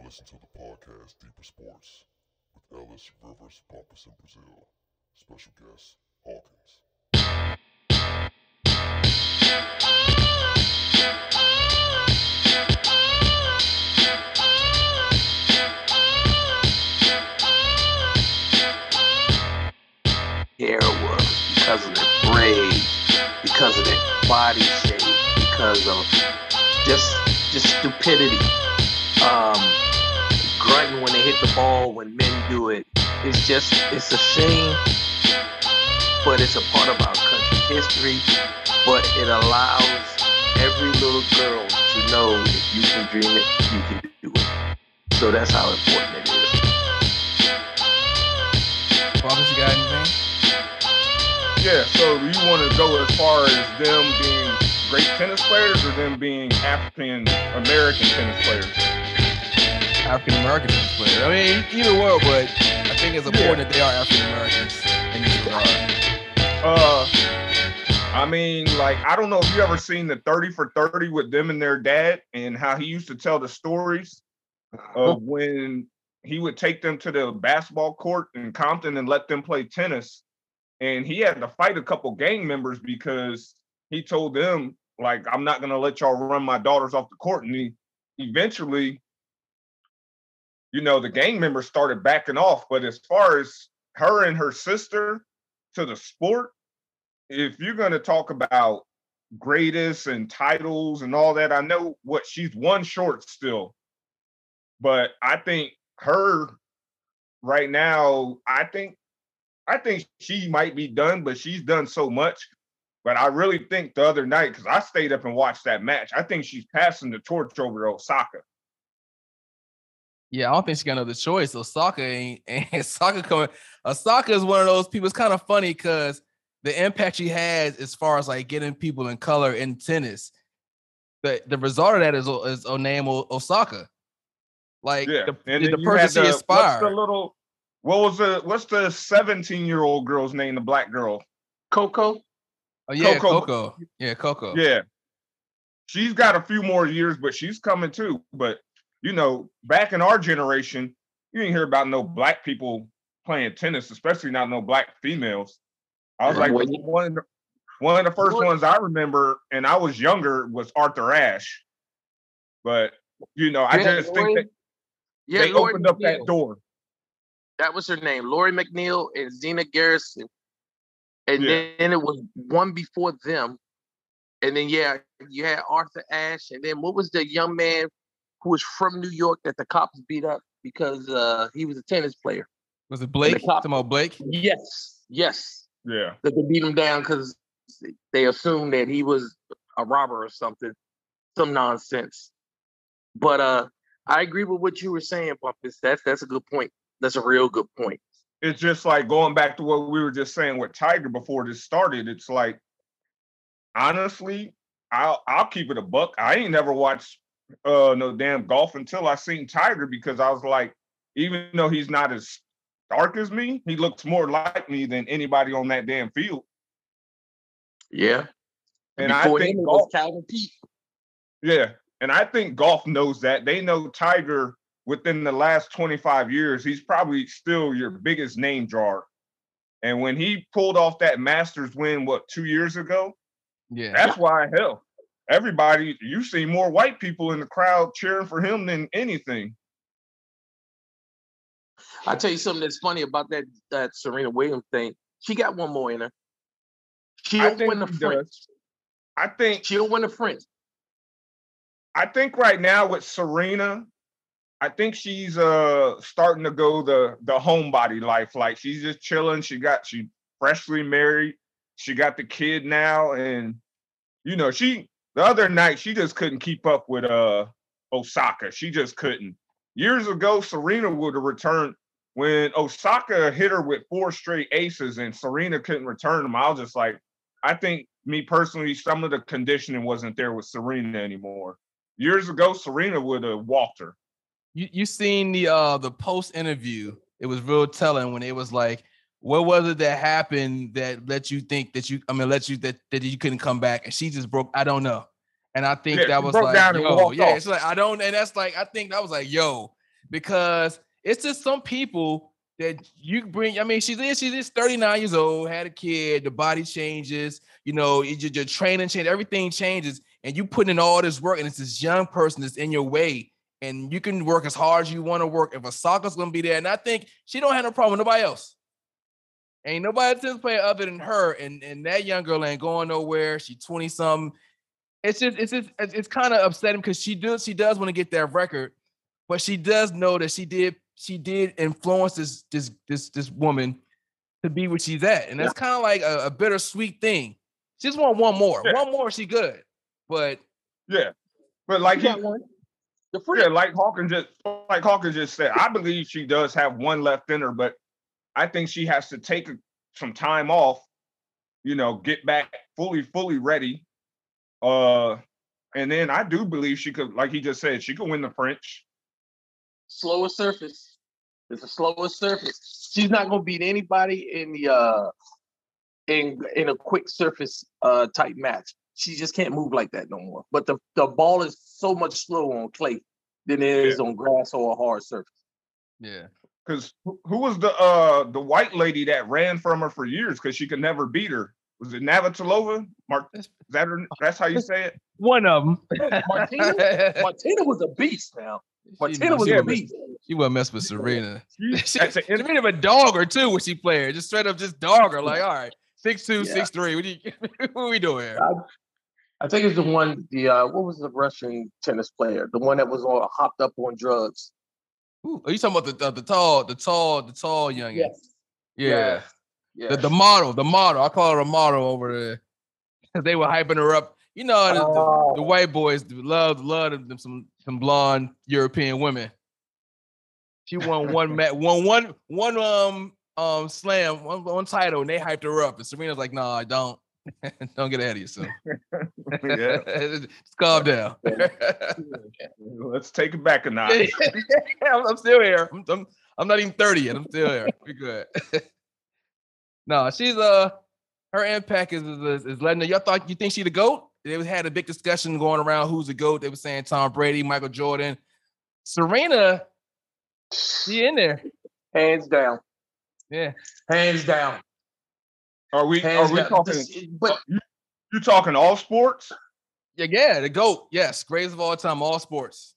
now listen to the podcast Deeper Sports with Ellis Rivers Bumpus in Brazil. Special guest Hawkins. hair work, because of their braids, because of their body shape, because of just just stupidity. Um, grunting when they hit the ball when men do it. It's just it's a shame, but it's a part of our country's history. But it allows every little girl to know if you can dream it, you can do it. So that's how important it is. Marcus, you got anything? Yeah, so you want to go as far as them being great tennis players or them being African American tennis players? African American tennis player. I mean, either way, but I think it's important that they are African Americans in this regard. Uh, I mean, like, I don't know if you ever seen the 30 for 30 with them and their dad and how he used to tell the stories of when he would take them to the basketball court in Compton and let them play tennis. And he had to fight a couple gang members because he told them, like, I'm not gonna let y'all run my daughters off the court. And he eventually, you know, the gang members started backing off. But as far as her and her sister to the sport, if you're gonna talk about greatest and titles and all that, I know what she's one short still. But I think her right now, I think I think she might be done, but she's done so much. But I really think the other night, because I stayed up and watched that match, I think she's passing the torch over to Osaka. Yeah, I don't think she got another choice. Osaka ain't and Osaka coming. Osaka is one of those people. It's kind of funny because the impact she has as far as like getting people in color in tennis. The the result of that is is Naomi Osaka. Like Yeah, the, the then you had person she the- What's inspired. the little? What was the? What's the 17 year old girl's name? The black girl. Coco, oh yeah, Coco. Coco. Yeah, Coco. Yeah. She's got a few more years, but she's coming too. But you know, back in our generation, you didn't hear about no mm-hmm. black people playing tennis, especially not no black females. I was like, one of the, one of the first ones I remember, and I was younger, was Arthur Ashe. But you know, I Yeah, just think that yeah, they Lori opened up that door. That was her name, Lori McNeil and Zina Garrison. And Yeah. then it was one before them. And then yeah, you had Arthur Ashe. And then what was the young man who was from New York that the cops beat up because uh he was a tennis player? Was it Blake? cop- Talking about Blake? Yes, yes. Yeah. That they beat him down because they assumed that he was a robber or something, some nonsense. But uh I agree with what you were saying, Bumpus. That's that's a good point. That's a real good point. it's just like going back to what we were just saying with Tiger before this started. It's like, honestly, I'll I'll keep it a buck. I ain't never watched uh no damn golf until I seen Tiger because I was like, even though he's not as dark as me, he looks more like me than anybody on that damn field. Yeah. And I think him, it golf, was Calvin Peete. yeah, and I think golf knows that. They know Tiger within the last 25 years, he's probably still your biggest name drawer. And when he pulled off that Masters win, what, two years ago? Yeah. That's why, hell, everybody, you see more white people in the crowd cheering for him than anything. I tell you something that's funny about that that Serena Williams thing. She got one more in her. She'll win the French. does. I think She'll win the French. I think right now with Serena, I think she's uh starting to go the the homebody life. Like she's just chilling. She got she freshly married. She got the kid now, and you know she the other night she just couldn't keep up with uh Osaka. She just couldn't. Years ago, Serena would have returned when Osaka hit her with four straight aces and Serena couldn't return them. I was just like, I think me personally, some of the conditioning wasn't there with Serena anymore. Years ago, Serena would have walked her. You you seen the uh the post interview? It was real telling when it was like, what was it that happened that let you think that you I mean let you that that you couldn't come back? And she just broke. I don't know. And I think Yeah, that was like, yo, yeah. off. It's like I don't, and that's like I think that was like, yo, because it's just some people that you bring. I mean, she's she's just 39 years old, had a kid, the body changes, you know, your, your training changes, everything changes, and you put in all this work, and it's this young person that's in your way, and you can work as hard as you want to work. If Osaka's gonna be there, and I think she don't have no problem with nobody else. Ain't nobody tennis player other than her, and and that young girl ain't going nowhere. She 20 something. It's just it's just it's kind of upsetting because she does she does want to get that record, but she does know that she did she did influence this this this this woman to be where she's at, and that's yeah. kind of like a, a, bittersweet thing. She just want one more, yeah. one more. She good, but yeah, but like he, one. The free. Yeah, like Hawkins just like Hawkins just said, I believe she does have one left in her, but I think she has to take some time off, you know, get back fully, fully ready. Uh, and then I do believe she could, like he just said, she could win the French. Slower surface. It's a slower surface. She's not gonna beat anybody in the uh in in a quick surface uh type match. She just can't move like that no more. But the, the ball is so much slower on clay than it is yeah. on grass or a hard surface. Yeah. Because who was the uh the white lady that ran from her for years because she could never beat her? Was it Navratilova? Mark, is that her, that's how you say it? One of them. Martina, Martina was a beast. Now Martina was a beast. She wouldn't mess with Serena. she, Serena a dog or two when she played. Just straight up, just dog her. Like, all right, six two, yeah. six three. What, you, what are we doing here? I, I think it's the one. The uh, what was the Russian tennis player? The one that was all hopped up on drugs. Ooh, are you talking about the, the, the tall, the tall, the tall young? Yes. Yeah. Yes. The, the model, the model. I call her a model over there. they were hyping her up. You know, the, oh. the, the white boys love love them some some blonde European women. She won one mat, one one one um um slam, one one title, and they hyped her up. And Serena's like, "No, nah, I don't. don't get ahead of yourself. Just calm down. Let's take it back a notch. I'm, I'm, still here. I'm, I'm, I'm not even 30 yet. I'm still here. We good. no, she's uh her impact is is, is letting y'all thought you think she the goat? They had a big discussion going around who's the GOAT. They were saying Tom Brady, Michael Jordan. Serena, she in there. Hands down. Yeah. Hands down. Are we Hands are we down. talking this, but uh, you, you talking all sports? Yeah, yeah, the GOAT. Yes, greatest of all time, all sports.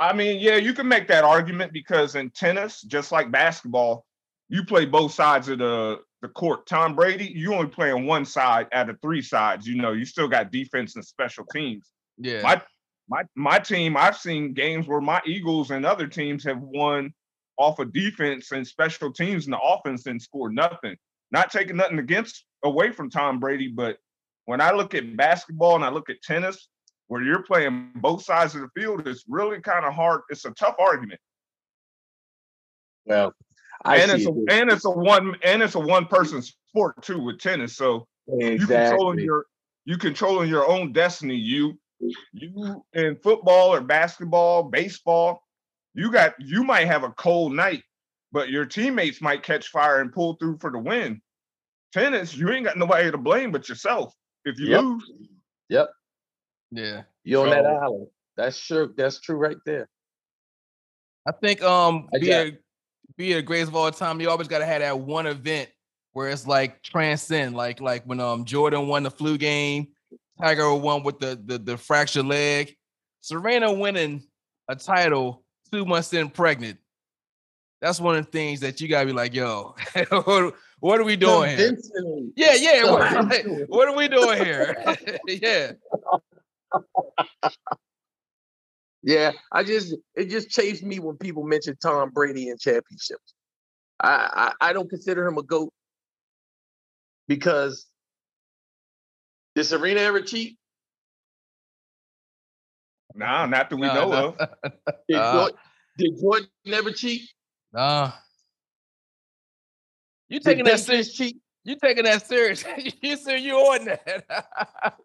I mean, yeah, you can make that argument because in tennis, just like basketball, you play both sides of the the court. Tom Brady, you only play on one side out of three sides. You know, you still got defense and special teams. Yeah. My my my team, I've seen games where my Eagles and other teams have won off of defense and special teams and the offense and score nothing. Not taking nothing against away from Tom Brady, but when I look at basketball and I look at tennis, where you're playing both sides of the field, it's really kind of hard. It's a tough argument. Well, I and it's a, it. and it's a one and it's a one person sport too with tennis. So exactly. you controlling your you controlling your own destiny. You you in football or basketball, baseball, you got you might have a cold night, but your teammates might catch fire and pull through for the win. Tennis, you ain't got nobody to blame but yourself if you yep. lose. Yep. Yeah. You're so, on that island. That's sure That's true right there. I think um I be a be a greatest of all time, you always gotta have that one event where it's like transcend, like like when um Jordan won the flu game, Tiger won with the the, the fractured leg, Serena winning a title two months in pregnant. That's one of the things that you gotta be like, yo, what, are we doing here? Yeah, yeah. What, what are we doing here? yeah. Yeah, I just it just chafes me when people mention Tom Brady and championships. I, I, I don't consider him a goat because did Serena ever cheat? No, nah, not that we no, know no. of. Did, Jordan, did Jordan never cheat? Nah. You taking that serious? Cheat? You taking that serious? you said you on that.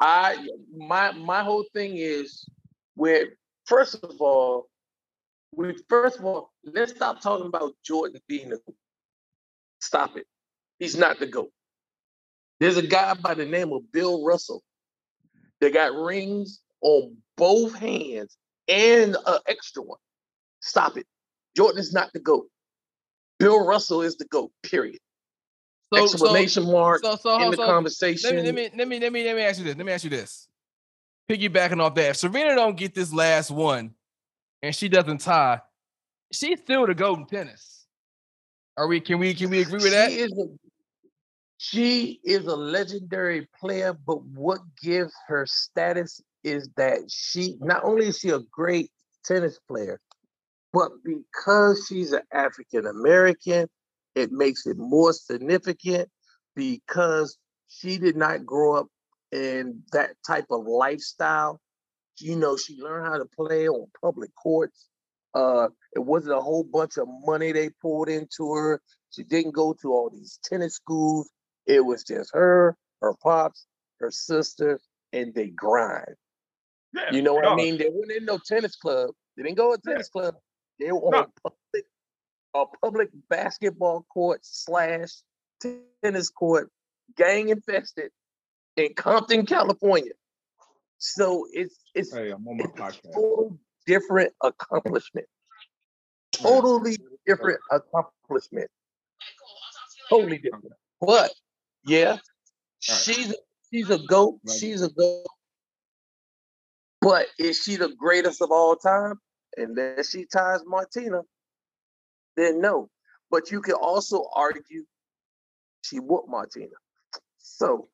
I my my whole thing is where first of all, we first of all, let's stop talking about Jordan being the GOAT. Stop it. He's not the GOAT. There's a guy by the name of Bill Russell that got rings on both hands and an extra one. Stop it. Jordan is not the GOAT. Bill Russell is the GOAT, period. So, Explanation so, mark so, so, in the so conversation. let me let me let me let me ask you this. Let me ask you this. Piggybacking off that, if Serena don't get this last one, and she doesn't tie, she's still the golden tennis. Are we? Can we? Can we agree with that? She is a, she is a legendary player, but what gives her status is that she not only is she a great tennis player, but because she's an African American, it makes it more significant because she did not grow up in that type of lifestyle. You know, she learned how to play on public courts. Uh, it wasn't a whole bunch of money they poured into her. She didn't go to all these tennis schools. It was just her, her pops, her sister, and they grind. Yeah, You know what I mean? They weren't in no tennis club. They didn't go to Yeah. tennis club. They were No. on public, a public basketball court slash tennis court, gang infested in Compton, California. So it's it's Hey, I'm on my it's a total different accomplishment. Totally different accomplishment. Totally different. But yeah, she's a, she's a goat. She's a goat. But is she the greatest of all time? Unless she ties Martina, then no. But you can also argue she whooped Martina. So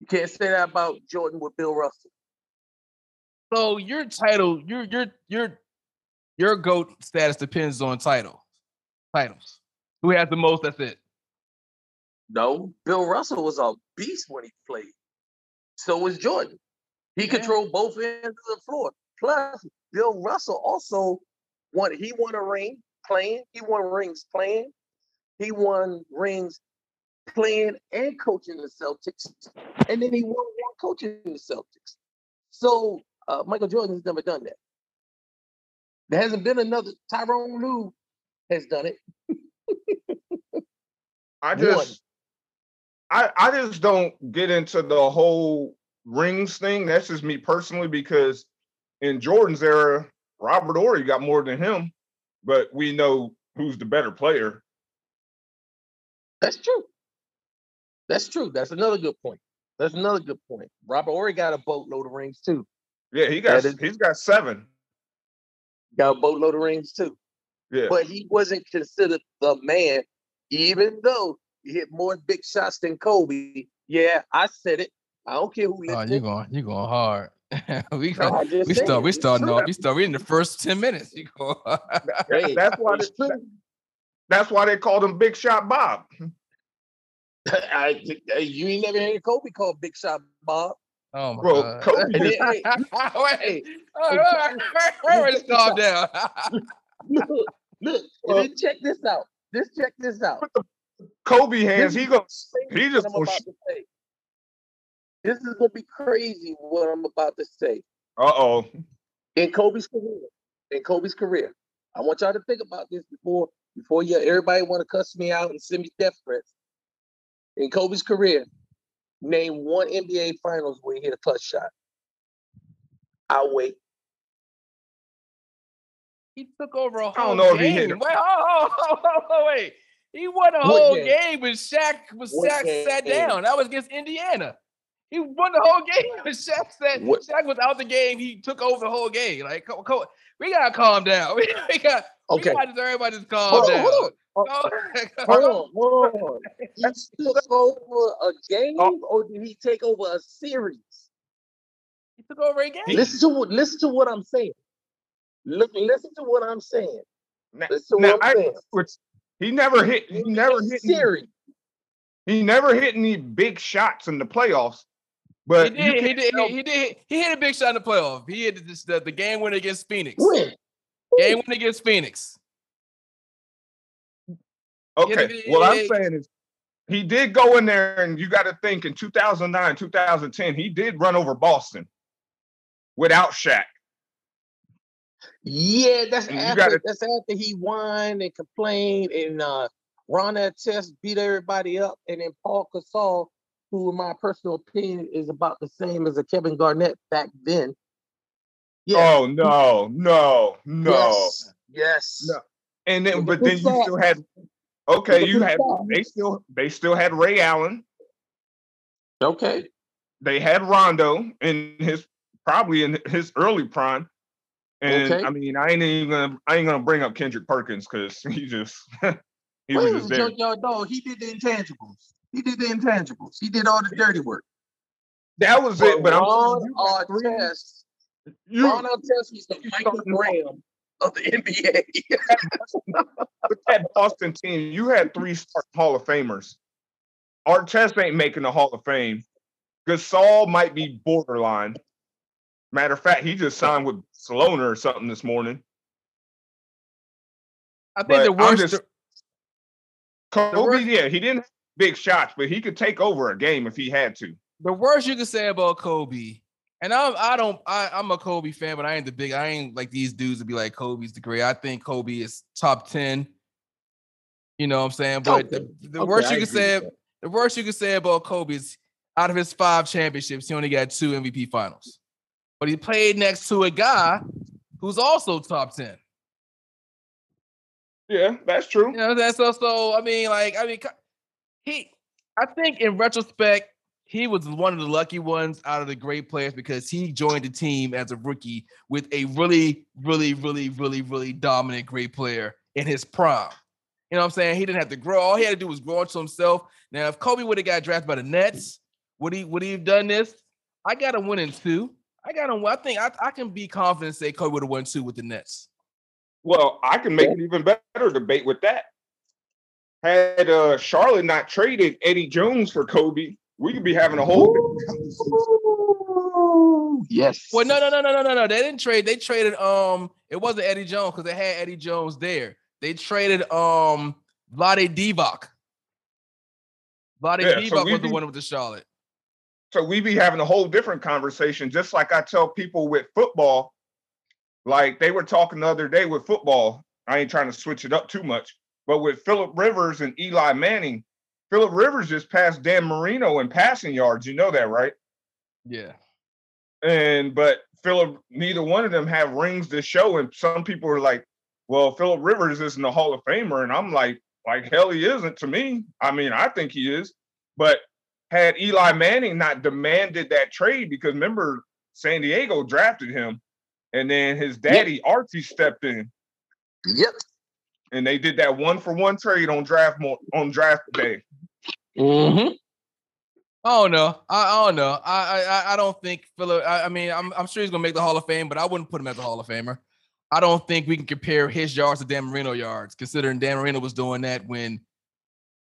you can't say that about Jordan with Bill Russell. So your title, your your your your goat status depends on title, titles. Who has the most? That's it. No, Bill Russell was a beast when he played. So was Jordan. He Yeah. controlled both ends of the floor. Plus, Bill Russell also won. He won a ring playing. He won rings playing. He won rings playing and coaching the Celtics. And then he won one coaching the Celtics. So uh, Michael Jordan has never done that. There hasn't been another. Tyronn Lue has done it. I One. just I I just don't get into the whole rings thing. That's just me personally because in Jordan's era, Robert Horry got more than him, but we know who's the better player. That's true. That's true. That's another good point. That's another good point. Robert Horry got a boatload of rings too. Yeah, he got is- he's got seven. Got a boatload of rings too. Yeah. But he wasn't considered the man, even though he hit more big shots than Kobe. Yeah, I said it. I don't care who Oh, listened. you going you going hard. we No, I we start it. we It's starting off. We start we in the first ten minutes. You go. Hey, that's why they, true. that's why they called him Big Shot Bob. I, I- you ain't never heard Kobe called Big Shot Bob. oh my Bro, god. Kobe And just then, hey, Wait, hey, all right, all right, all right, let's calm down. look, look, and then check this out. Just check this out. Kobe hands. This He goes. is crazy he just what gonna about to say. This is gonna be crazy what I'm about to say. Uh oh. In Kobe's career, in Kobe's career, I want y'all to think about this before before you everybody want to cuss me out and send me death threats. In Kobe's career, name one NBA Finals where he hit a clutch shot. I'll wait. He took over a whole don't know if he game. hit Wait, oh, oh, oh, oh, wait. He won a What whole game? game when Shaq was What Shaq sat down. That was against Indiana. He won the whole game when Shaq sat. What- Shaq was out the game. He took over the whole game. Like, co- co- we gotta calm down. We, we got. Okay. We got to everybody just calm Hold on, down. hold on. Go- uh, Hold on, hold on. He took over a game Oh. or did he take over a series? He took over a game. Listen to what listen to what I'm saying. Look, listen to what I'm saying. Now, Listen to now, what I'm I, saying. he never hit. He never hit. any- series. He never hit any big shots in the playoffs. He But did. He did. tell- He, he did. He hit a big shot in the playoff. He hit this, the, the game winner against Phoenix. When? Game winner against Phoenix. Okay. Yeah, What I'm yeah, saying is he did go in there, and you got to think in 2009, 2010, he did run over Boston without Shaq. Yeah, that's And after gotta- that's after he whined and complained and uh Ron Artest beat everybody up, and then Pau Gasol, who in my personal opinion is about the same as a Kevin Garnett back then. Yeah. Oh no, no, no. Yes. Yes. No. And then, but then you still had. Okay, you at had. They still. They still had Ray Allen. Okay. They had Rondo in his probably in his early prime. And Okay. I mean, I ain't even gonna. I ain't gonna bring up Kendrick Perkins because he just. he Well, was he just was there. junkyard dog. He did the intangibles. He did the intangibles. He did all the dirty work. That was it. But I'm Ron saying you got three- Artest, you- Ron Artest was the Michael Graham of the NBA. with that Boston team, you had three start Hall of Famers. Artest ain't making the Hall of Fame. Gasol might be borderline. Matter of fact, he just signed with Salona or something this morning. I think But the worst. just- Kobe, worst- yeah, he didn't have big shots, but he could take over a game if he had to. the worst you can say about Kobe, and I'm I don't I, I'm a Kobe fan, but I ain't the big I ain't like these dudes to be like Kobe's the great. I think Kobe is top 10. You know what I'm saying? But the, the Okay, worst I you can agree say the worst you can say about Kobe is out of his five championships, he only got two MVP finals. But he played next to a guy who's also top 10. Yeah, that's true. You know what I'm? So, so I mean, like, I mean, co- he, I think in retrospect, he was one of the lucky ones out of the great players because he joined the team as a rookie with a really, really, really, really, really dominant great player in his prime. You know what I'm saying? He didn't have to grow. All he had to do was grow into himself. Now, if Kobe would have got drafted by the Nets, would he would he have done this? I got to win in two. I got to. I think I, I can be confident and say Kobe would have won two with the Nets. Well, I can make an even better debate with that. Had uh, Charlotte not traded Eddie Jones for Kobe, we could be having a whole different conversation. Ooh, yes. Well, no, no, no, no, no, no, no. They didn't trade. They traded. Um, it wasn't Eddie Jones because they had Eddie Jones there. They traded um Vlade Divac. Vlade Yeah, Divac we was the be- one with the Charlotte. So we be having a whole different conversation, just like I tell people with football. Like they were talking the other day with football. I ain't trying to switch it up too much, but with Philip Rivers and Eli Manning, Philip Rivers just passed Dan Marino in passing yards. You know that, right? Yeah. And but Philip, neither one of them have rings to show. And some people are like, "Well, Philip Rivers isn't a Hall of Famer," and I'm like, "Like hell, he isn't to me. I mean, I think he is." But had Eli Manning not demanded that trade, because remember, San Diego drafted him, and then his daddy Archie stepped in, Yep. And they did that one for one trade on draft mo- on draft day. Mm-hmm. I don't know. I, I don't know. I, I I don't think Philip. I, I mean, I'm I'm sure he's gonna make the Hall of Fame, but I wouldn't put him as a Hall of Famer. I don't think we can compare his yards to Dan Marino yards, considering Dan Marino was doing that when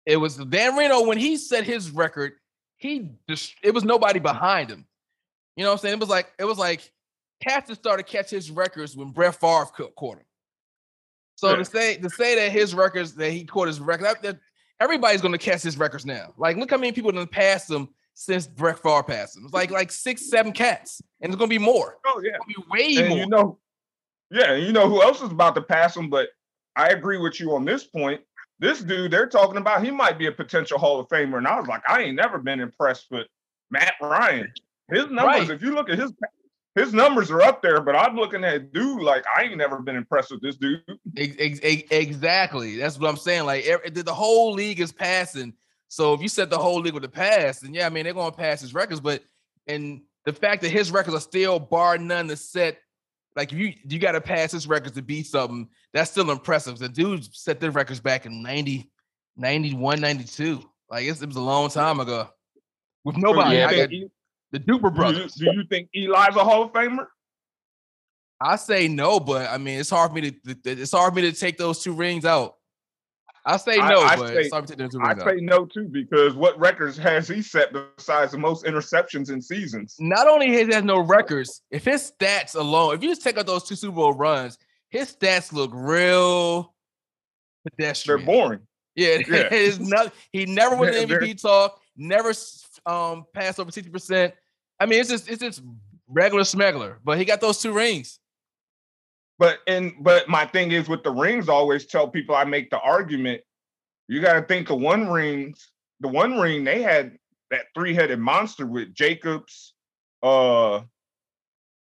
it was Dan Marino when he set his record. He just it was nobody behind him. You know what I'm saying? It was like it was like cats that started catch his records when Brett Favre caught him. So to say to say that his records that he caught his record, that, everybody's gonna catch his records now. Like look how many people have passed him since Brett Favre passed him. It's like like six, seven cats, and it's gonna be more. Oh yeah. It's gonna be way and more. you know, yeah, you know who else is about to pass him. But I agree with you on this point. This dude, they're talking about, he might be a potential Hall of Famer, and I was like, I ain't never been impressed with Matt Ryan. His numbers, Right. if you look at his his numbers are up there, but I'm looking at dude like I ain't never been impressed with this dude. Ex- ex- ex- Exactly. That's what I'm saying. Like every, the whole league is passing. So if you set the whole league with the pass, then yeah, I mean they're gonna pass his records. But and the fact that his records are still bar none to set, like if you you got to pass his records to beat something, that's still impressive. The dudes set their records back in 90, 91, 92. Like it's, it was a long time ago. With nobody, you I the Duper do, you, brothers. do you think Eli's a Hall of Famer? I say no, but I mean it's hard for me to it's hard for me to take those two rings out. I say no, I but say- it's hard to take those two I out. say no too, because what records has he set besides the most interceptions in seasons? Not only has he has no records, if his stats alone, if you just take out those two Super Bowl runs, his stats look real pedestrian. They're boring. Yeah, Yeah. it's not. He never won the They're MVP talk. Never um passed over sixty percent. I mean, it's just it's just regular smuggler, but he got those two rings. But and but my thing is with the rings, I always tell people I make the argument. You got to think of one rings. The one ring they had that three-headed monster with Jacobs, uh,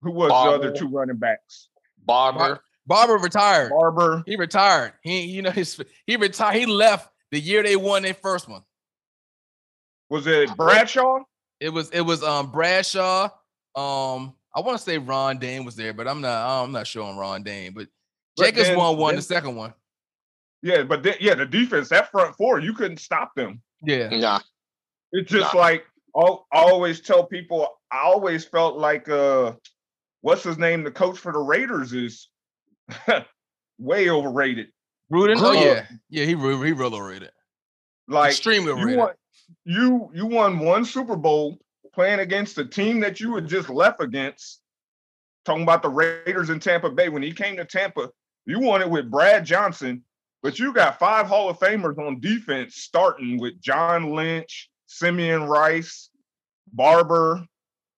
Who was the other two running backs? Barber. Barber retired. Barber. He retired. He, you know, his he retired. He left the year they won their first one. Was it Bradshaw? It was it was um Bradshaw. Um, I want to say Ron Dayne was there, but I'm not. I'm not sure on Ron Dayne. But But Jacobs then- won one, then- the second one. Yeah, but then, yeah, the defense, that front four, you couldn't stop them. Yeah. Nah. It's just Nah. like I'll, I always tell people. I always felt like uh, what's his name? The coach for the Raiders is way overrated. Gruden. Oh Gruden. yeah, yeah. He re- he real overrated. Like Extremely you overrated. You you won one Super Bowl playing against the team that you had just left against. Talking about the Raiders in Tampa Bay when he came to Tampa, you won it with Brad Johnson, but you got five Hall of Famers on defense, starting with John Lynch, Simeon Rice, Barber,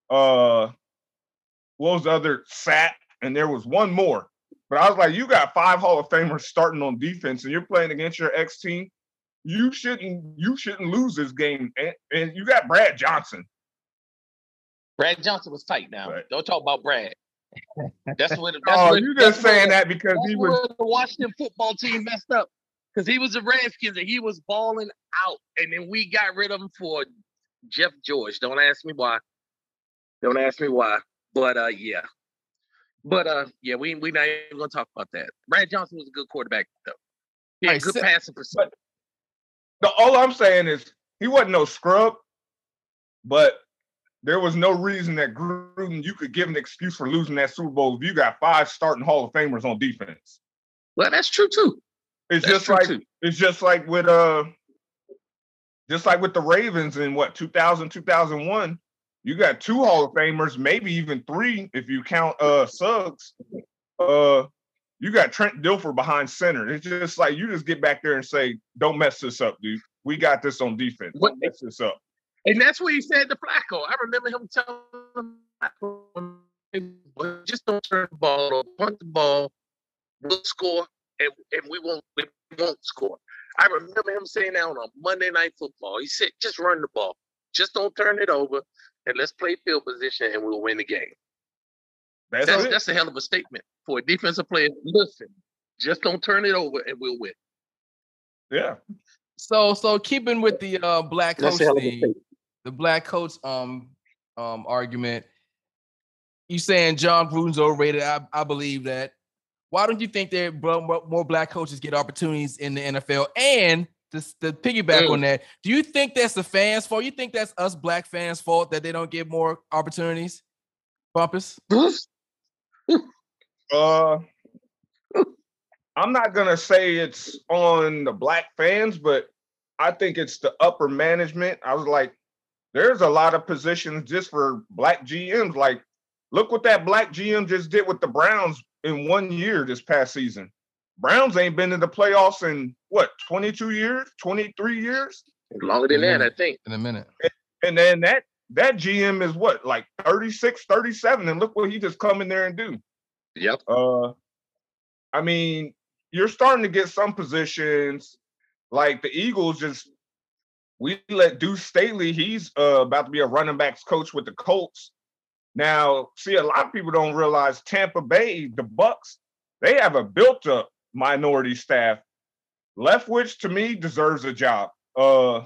uh, what was the other Sapp, and there was one more. But I was like, you got five Hall of Famers starting on defense, and you're playing against your ex team you shouldn't you shouldn't lose this game. And, and you got Brad Johnson. Brad Johnson was tight now. Right. Don't talk about Brad. That's what. That's Oh, you that's just saying where- that because he was the Washington football team messed up because he was a Redskins and he was balling out, and then we got rid of him for Jeff George. Don't ask me why. Don't ask me why. But uh, yeah. But uh, yeah, we we not even gonna talk about that. Brad Johnson was a good quarterback though. Yeah, had Alright, good so- passing percentage. The all I'm saying is he wasn't no scrub, but there was no reason that Gruden you could give an excuse for losing that Super Bowl if you got five starting Hall of Famers on defense. Well, that's true too. It's That's just like too. it's just like with uh just like with the Ravens in what 2000 2001 you got two Hall of Famers maybe even three if you count uh Suggs uh you got Trent Dilfer behind center it's just like you just get back there and say don't mess this up dude we got this on defense What- don't mess this up And that's what he said to Flacco. I remember him telling Flacco, just don't turn the ball or punt the ball. We'll score, and, and we won't we won't score. I remember him saying that on a Monday night football. He said, just run the ball. Just don't turn it over and let's play field position and we'll win the game. that's, That's that's a hell of a statement for a defensive player. Listen, just don't turn it over and we'll win. yeah So so keeping with the uh black That's coach a hell thing, the black coach um um argument. You saying Jon Gruden's overrated? I, I believe that. Why don't you think that more more black coaches get opportunities in the NFL? And to, s- to piggyback Mm. on that, do you think that's the fans' fault? You think that's us black fans' fault that they don't get more opportunities? Bumpus? Uh, I'm not gonna say it's on the black fans, but I think it's the upper management. I was like, there's a lot of positions just for black GMs. Like, look what that black GM just did with the Browns in one year this past season. Browns ain't been in the playoffs in what 22 years, 23 years, Longer than that, I think. In a minute. and then that that GM is what like 36, 37, and look what he just come in there and do. Yep. Uh, I mean, you're starting to get some positions like the Eagles. Just we let Deuce Staley. He's uh, about to be a running backs coach with the Colts. Now, see, a lot of people don't realize Tampa Bay, the Bucks, they have a built-up minority staff. Leftwich, to me, deserves a job, uh,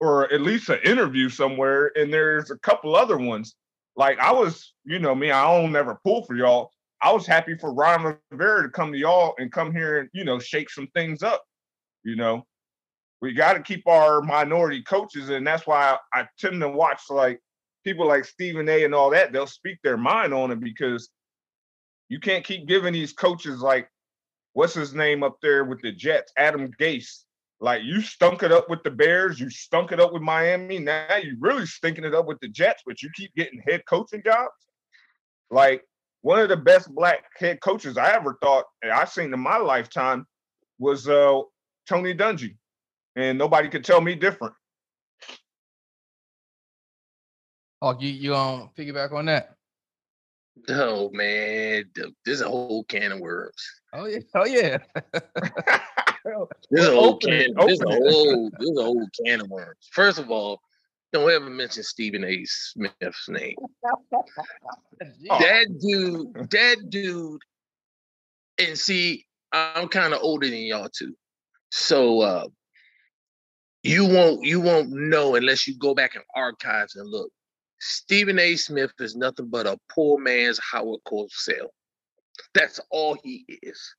or at least an interview somewhere. And there's a couple other ones. Like I was, you know me, I don't never pull for y'all. I was happy for Ron Rivera to come to y'all and come here and you know shake some things up. You know, we got to keep our minority coaches, and that's why I, I tend to watch like people like Stephen A. and all that. They'll speak their mind on it because you can't keep giving these coaches like what's his name up there with the Jets, Adam Gase. Like you stunk it up with the Bears, you stunk it up with Miami. Now you really stinking it up with the Jets, but you keep getting head coaching jobs. Like one of the best black head coaches I ever thought and I seen in my lifetime was uh Tony Dungy. And nobody could tell me different. Oh, you you um piggyback on that? Oh man, th- there's a whole can of worms. Oh yeah, oh yeah. There's a whole can. it, There's a open it. whole. There's a whole can of worms. First of all, don't ever mention Stephen A. Smith's name. Oh. That dude, that dude, and see, I'm kind of older than y'all too. So uh you won't you won't know unless you go back in archives and look. Stephen A. Smith is nothing but a poor man's Howard Cosell. That's all he is.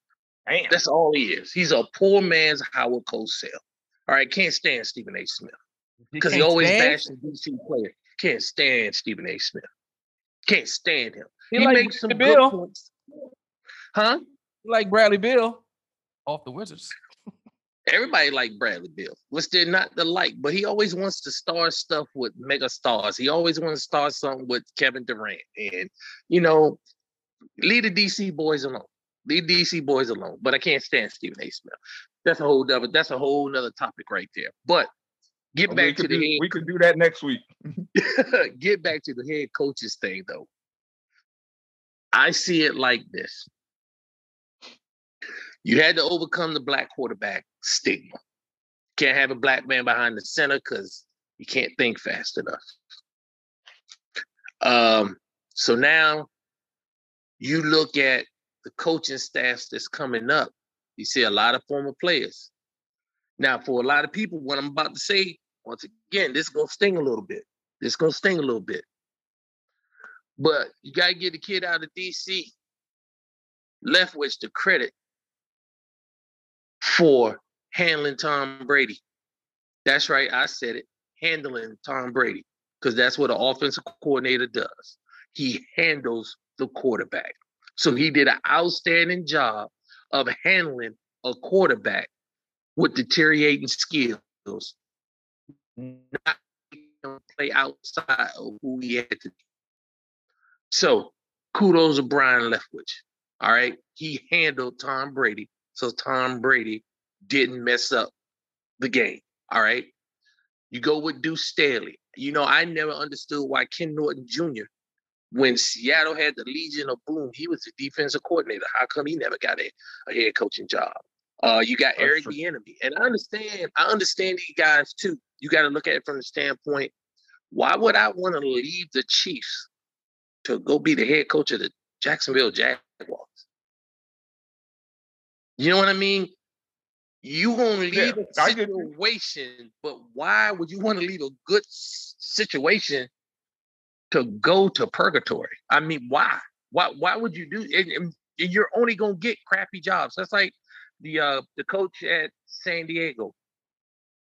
Damn. That's all he is. He's a poor man's Howard Cosell. All right, can't stand Stephen A. Smith because he can't always stand- bashed the DC player. Can't stand Stephen A. Smith. Can't stand him. He, He, like makes some Bradley good points. Huh? Like Bradley Beal off the Wizards. Everybody like Bradley Beal. What's there not the like? But he always wants to start stuff with mega stars. He always wants to start something with Kevin Durant. And you know, leave the DC boys alone. Leave DC boys alone. But I can't stand Stephen A. Smith. That's a whole other. That's a whole nother topic right there. But get back to the head. we could do that next week. get back to the head coaches thing though. I see it like this. You had to overcome the black quarterback stigma. Can't have a black man behind the center because you can't think fast enough. Um, so now you look at the coaching staffs that's coming up. You see a lot of former players. Now, for a lot of people, what I'm about to say, once again, this is gonna sting a little bit. This gonna sting a little bit. But you gotta get the kid out of DC, Leftwich the credit for handling Tom Brady. That's right, I said it, handling Tom Brady, because that's what an offensive coordinator does. He handles the quarterback. So he did an outstanding job of handling a quarterback with deteriorating skills, not play outside of who he had to be. So kudos to Byron Leftwich. All right. He handled Tom Brady. So Tom Brady didn't mess up the game. All right. You go with Deuce Staley. You know, I never understood why Ken Norton Jr., when Seattle had the Legion of Boom, he was the defensive coordinator. How come he never got a, a head coaching job? Uh, you got Eric Bieniemy, and I understand. I understand these guys too. You got to look at it from the standpoint: Why would I want to leave the Chiefs to go be the head coach of the Jacksonville Jaguars? You know what I mean? You gonna leave Yeah, a you. situation, but why would you want to leave a good situation to go to purgatory? I mean, why? Why? Why would you do? And, and you're only gonna get crappy jobs. That's like the uh the coach at San Diego.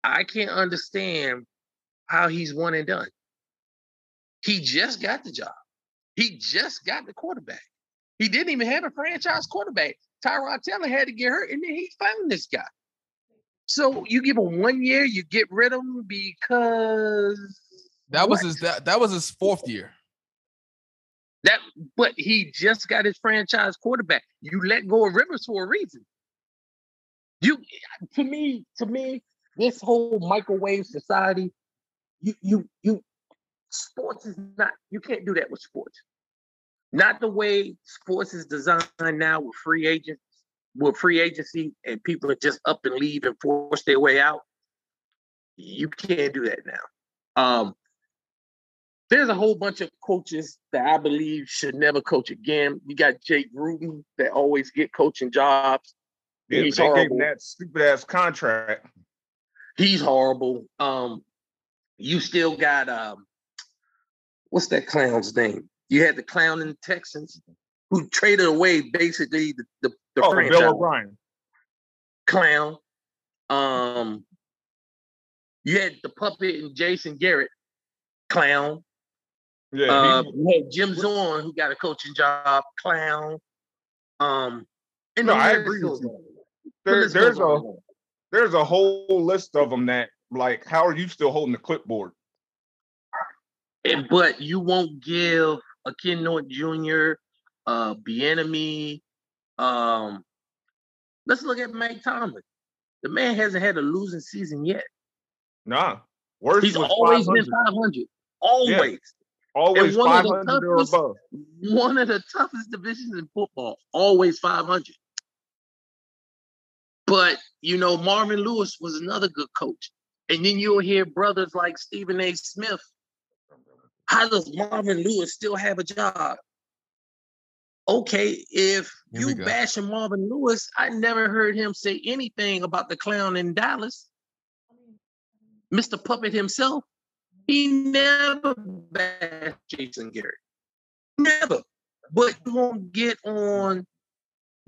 I can't understand how he's one and done. He just got the job. He just got the quarterback. He didn't even have a franchise quarterback. Tyrod Taylor had to get hurt, and then he found this guy. So you give him one year, you get rid of him because That was what? his that, that was his fourth year. that. But he just got his franchise quarterback. You let go of Rivers for a reason. You, to me, to me, this whole microwave society, you, you, you, sports is not. You can't do that with sports. Not the way sports is designed now with free agents, with free agency, and people are just up and leave and force their way out. You can't do that now. Um, there's a whole bunch of coaches that I believe should never coach again. You got Jake Gruden that always get coaching jobs. Yeah, He's they gave horrible. him that stupid ass contract. He's horrible. Um, you still got um, what's that clown's name? You had the clown in the Texans who traded away basically the the, the Oh, franchise Bill O'Brien. clown. Um, you had the puppet and Jason Garrett, clown. Yeah, Uh, he- you had Jim Zorn who got a coaching job, clown. Um, and No, I agree with you. On. The there, there's a there's a whole list of them that like how are you still holding the clipboard? And- but you won't give a Ken Norton Jr., uh, Bieniemy. Um, let's look at Mike Tomlin. The man hasn't had a losing season yet. Nah, worst He's always 500. been 500. Always. Always one of the 500 or toughest- above. One of the toughest divisions in football. Always 500. But, you know, Marvin Lewis was another good coach. And then you'll hear brothers like Stephen A. Smith. How does Marvin Lewis still have a job? Okay, if Here you bashing Marvin Lewis, I never heard him say anything about the clown in Dallas. Mr. Puppet himself, he never bashed Jason Garrett. Never. But you won't get on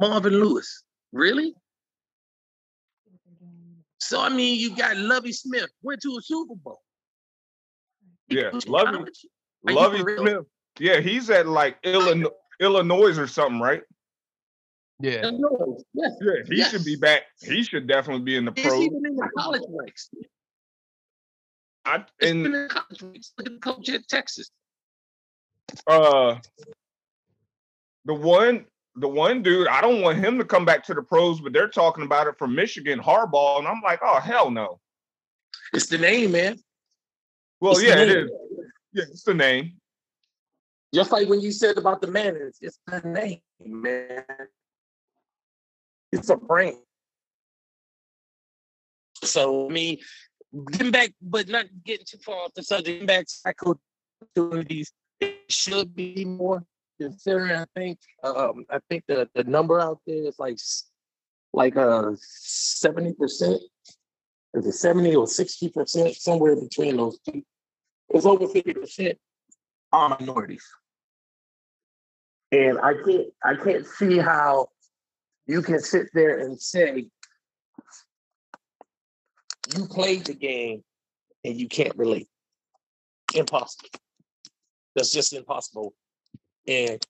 Marvin Lewis. Really? So I mean, you got Lovie Smith went to a Super Bowl. Yeah, Lovie- college. Are you Lovie? Smith. Yeah, he's at like Illinois, Illinois or something, right? Yeah. Illinois, Yes. Yeah, he should be back. He should definitely be in the pro. He's pros. even in the college ranks. I, He's and in the college ranks. Look at the coach at Texas. uh the one the one dude i don't want him to come back to the pros but they're talking about it from michigan Harbaugh, and i'm like oh hell no It's the name, man. well It's yeah it is yeah it's the name Just like when you said about the Manners, it's the name, man. It's a brand. So I mean, getting back, but not getting too far off the subject. Getting back to cycle opportunities, it should be more considering. I think, um, I think the the number out there is like like uh seventy percent. Is it seventy or sixty percent? Somewhere between those two. It's over fifty percent are minorities. And I can't I can't see how you can sit there and say you played the game and you can't relate. Impossible. That's just impossible. And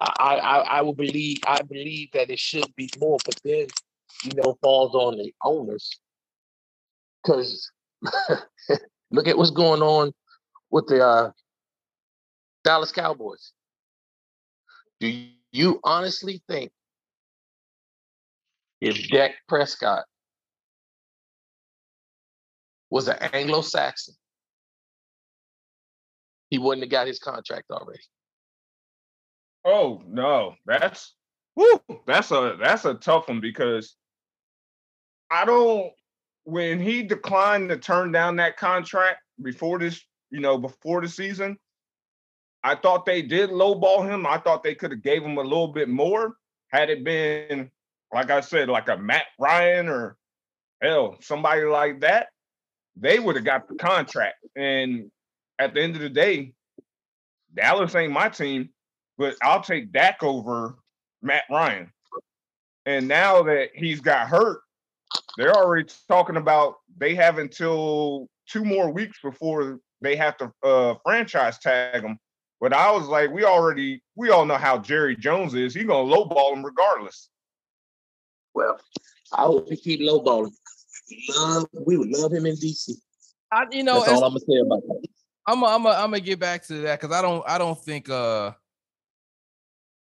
I, I I will believe I believe that it should be more, but then you know falls on the owners. Cause look at what's going on with the uh, Dallas Cowboys. Do you honestly think if Dak Prescott was an Anglo-Saxon, he wouldn't have got his contract already? Oh no that's that's a that's a tough one because i don't when he declined to turn down that contract before this you know before the season i thought they did lowball him. I thought they could have gave him a little bit more had it been like i said like a matt ryan or hell somebody like that. They would have got the contract. And at the end of the day dallas ain't my team but i'll take dak over matt ryan and now that he's got hurt they're already talking about they have until two more weeks before they have to uh, franchise tag him. But I was like, we already, we all know how Jerry Jones is. He's gonna lowball him regardless. Well, I hope he keep lowballing. Love, we would love him in DC. I, you know, That's all I'm gonna say about that. I'm a, I'm a, I'm gonna get back to that because I don't I don't think uh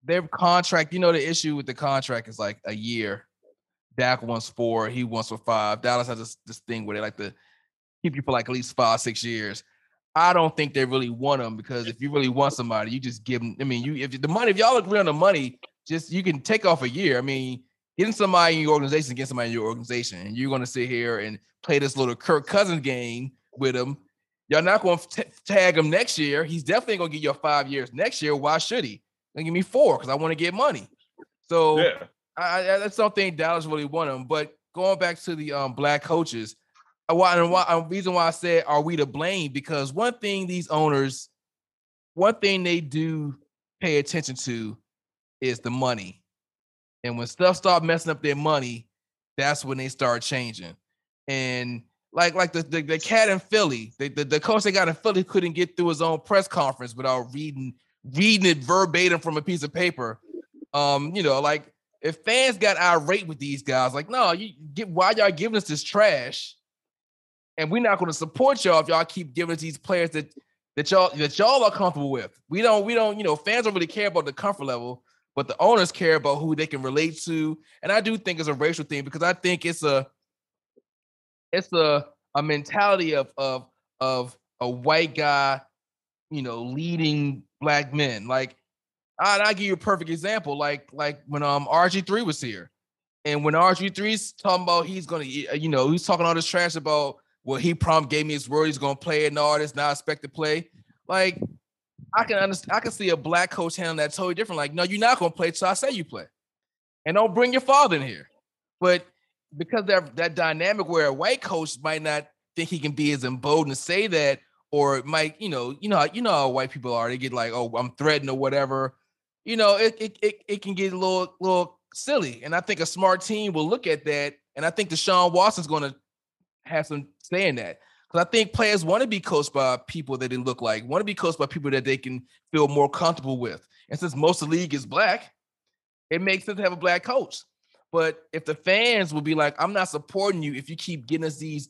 their contract. You know the issue with the contract is like a year. Dak wants four, he wants for five. Dallas has this, this thing where they like to keep you for like at least five six years. I don't think they really want them because if you really want somebody, you just give them. I mean, you if the money if y'all agree on the money, just you can take off a year. I mean, getting somebody in your organization, get somebody in your organization, and you're gonna sit here and play this little Kirk Cousins game with him. Y'all not going to tag him next year. He's definitely going to get your five years next year. Why should he? They give me four because I want to get money. So Yeah. I, I that's something Dallas really want him. But going back to the um black coaches, uh, why and why a reason why I said are we to blame? Because one thing these owners, one thing they do pay attention to is the money. And when stuff start messing up their money, that's when they start changing. And like like the the, the cat in Philly, the, the the coach they got in Philly couldn't get through his own press conference without reading reading it verbatim from a piece of paper. Um, you know, like if fans got irate with these guys, like, no, you get why y'all giving us this trash, and we're not going to support y'all if y'all keep giving us these players that that y'all that y'all are comfortable with. We don't, we don't, you know, fans don't really care about the comfort level, but the owners care about who they can relate to. And I do think it's a racial thing because I think it's a it's a a mentality of of of a white guy, you know, leading black men. Like I I'll give you a perfect example. Like like when um RG3 was here. And when RG3's talking about he's gonna, you know, he's talking all this trash about well, he prom gave me his word he's gonna play an artist, not expect to play. Like, I can understand, I can see a black coach handling that totally different. Like, no, you're not gonna play so I say you play. And don't bring your father in here. But because that that dynamic where a white coach might not think he can be as emboldened to say that, or might, you know, you know, you know how white people are. They get like, oh, I'm threatened or whatever. You know, it it it, it can get a little little silly. And I think a smart team will look at that. And I think Deshaun Watson's gonna have some say in that. Because I think players want to be coached by people that they look like, want to be coached by people that they can feel more comfortable with. And since most of the league is black, it makes sense to have a black coach. But if the fans will be like, I'm not supporting you if you keep getting us these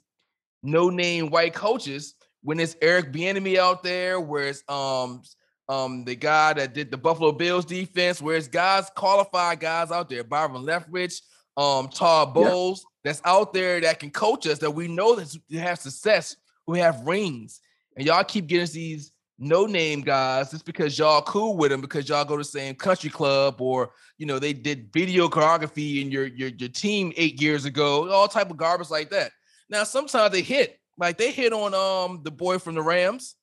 no-name white coaches, when it's Eric Bieniemy out there, where it's um um the guy that did the Buffalo Bills defense, where it's guys qualified guys out there, Byron Leftwich, um Todd Bowles, yeah. that's out there that can coach us that we know that have success, who have rings, and y'all keep getting these no name guys just because y'all cool with them because y'all go to the same country club or you know they did video choreography in your your your team eight years ago, all type of garbage like that. Now sometimes they hit, like they hit on um the boy from the Rams.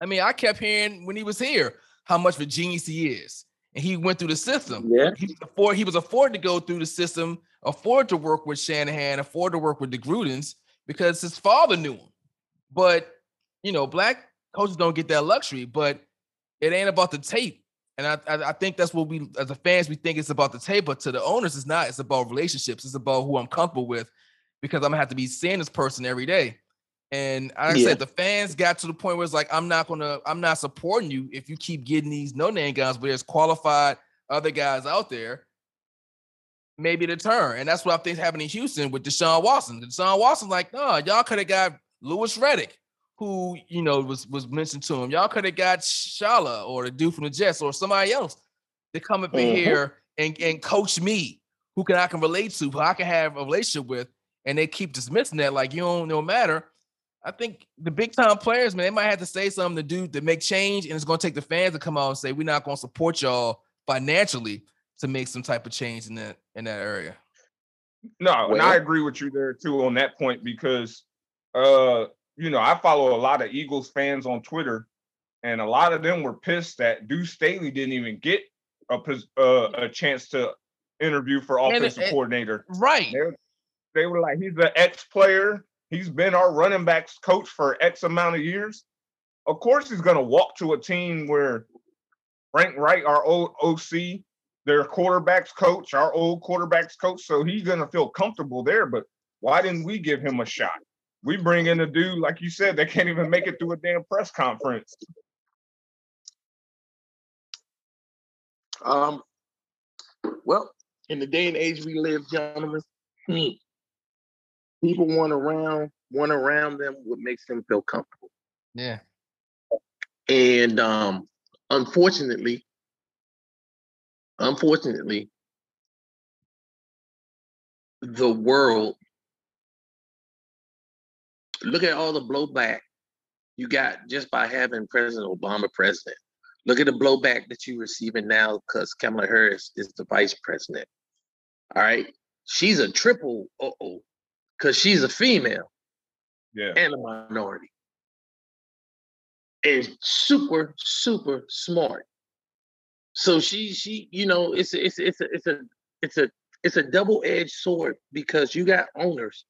I mean, I kept hearing when he was here how much of a genius he is, and he went through the system. Yeah, he was afford he was afforded to go through the system, afford to work with Shanahan, afford to work with the Grudens because his father knew him. But you know, black coaches don't get that luxury, but it ain't about the tape. And I, I, I think that's what we as the fans we think it's about the tape, but to the owners, it's not. It's about relationships. It's about who I'm comfortable with because I'm gonna have to be seeing this person every day. And like yeah. I said, the fans got to the point where it's like, I'm not gonna, I'm not supporting you if you keep getting these no-name guys, but there's qualified other guys out there. Maybe the turn. And that's what I think happening in Houston with Deshaun Watson. Deshaun Watson, like, no, y'all could have got Lewis Reddick, who you know was was mentioned to him. Y'all could have got Shala or the dude from the Jets or somebody else to come up in mm-hmm. here and, and coach me, who can I can relate to, who I can have a relationship with, and they keep dismissing that like you don't no matter. I think the big time players, man, they might have to say something to do to make change, and it's going to take the fans to come out and say we're not going to support y'all financially to make some type of change in that in that area. No, well, and I agree with you there too on that point because uh you know, I follow a lot of Eagles fans on Twitter, and a lot of them were pissed that Deuce Staley didn't even get a uh, a chance to interview for offensive it, coordinator. Right. They, they were like, he's an ex player. He's been our running backs coach for X amount of years. Of course, he's going to walk to a team where Frank Reich, our old OC, their quarterbacks coach, our old quarterbacks coach. So he's going to feel comfortable there. But why didn't we give him a shot? we bring in a dude like you said that can't even make it through a damn press conference. Um. Well, in the day and age we live, gentlemen, people want around, want around them what makes them feel comfortable. Yeah. And um, unfortunately, unfortunately, the world look at all the blowback you got just by having President Obama president. Look at the blowback that you're receiving now because Kamala Harris is the vice president. All right. She's a triple uh oh, because she's a female yeah. and a minority. And super, super smart. So she she, you know, it's it's it's a it's a it's a it's a double-edged sword because you got owners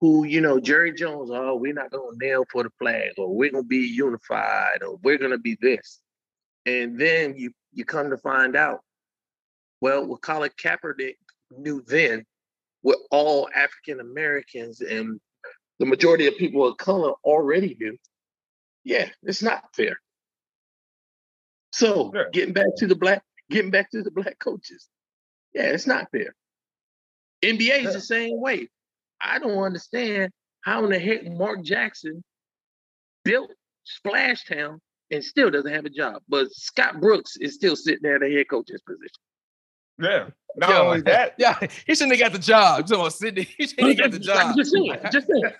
who, you know, Jerry Jones, oh, we're not going to nail for the flag, or we're going to be unified, or we're going to be this. And then you you come to find out, well, what Colin Kaepernick knew then, what all African Americans and the majority of people of color already do, yeah, it's not fair. So yeah. getting back to the black, getting back to the black coaches, yeah, it's not fair. NBA is yeah. the same way. I don't understand how in the heck Mark Jackson built Splash Town and still doesn't have a job. But Scott Brooks is still sitting there in the head coach's position. Yeah. Not Yo, only that. Yeah, he shouldn't have got the job. Someone Sydney, he shouldn't have got the job. I'm just saying. Just saying.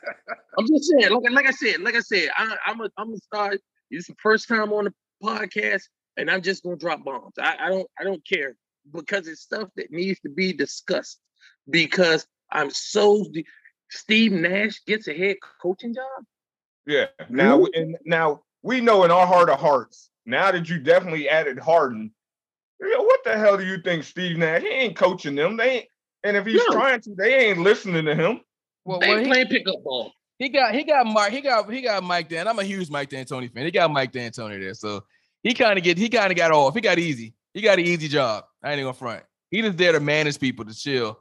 I'm just saying. Like, like I said, like I said, I, am a I'm gonna start. It's the first time on the podcast, and I'm just gonna drop bombs. I, I don't I don't care because it's stuff that needs to be discussed. Because I'm so Steve Nash gets a head coaching job. Yeah. Now and now we know in our heart of hearts, now that you definitely added Harden, you know, what the hell do you think Steve Nash? He ain't coaching them. They ain't, and if he's No. trying to, they ain't listening to him. Well, They well, ain't he, playing pickup ball. he got he got Mike he got he got Mike Dan. I'm a huge Mike D'Antoni fan. He got Mike D'Antoni there, so he kind of get he kind of got off. He got easy. He got an easy job. I ain't even gonna front. He just there to manage people to chill.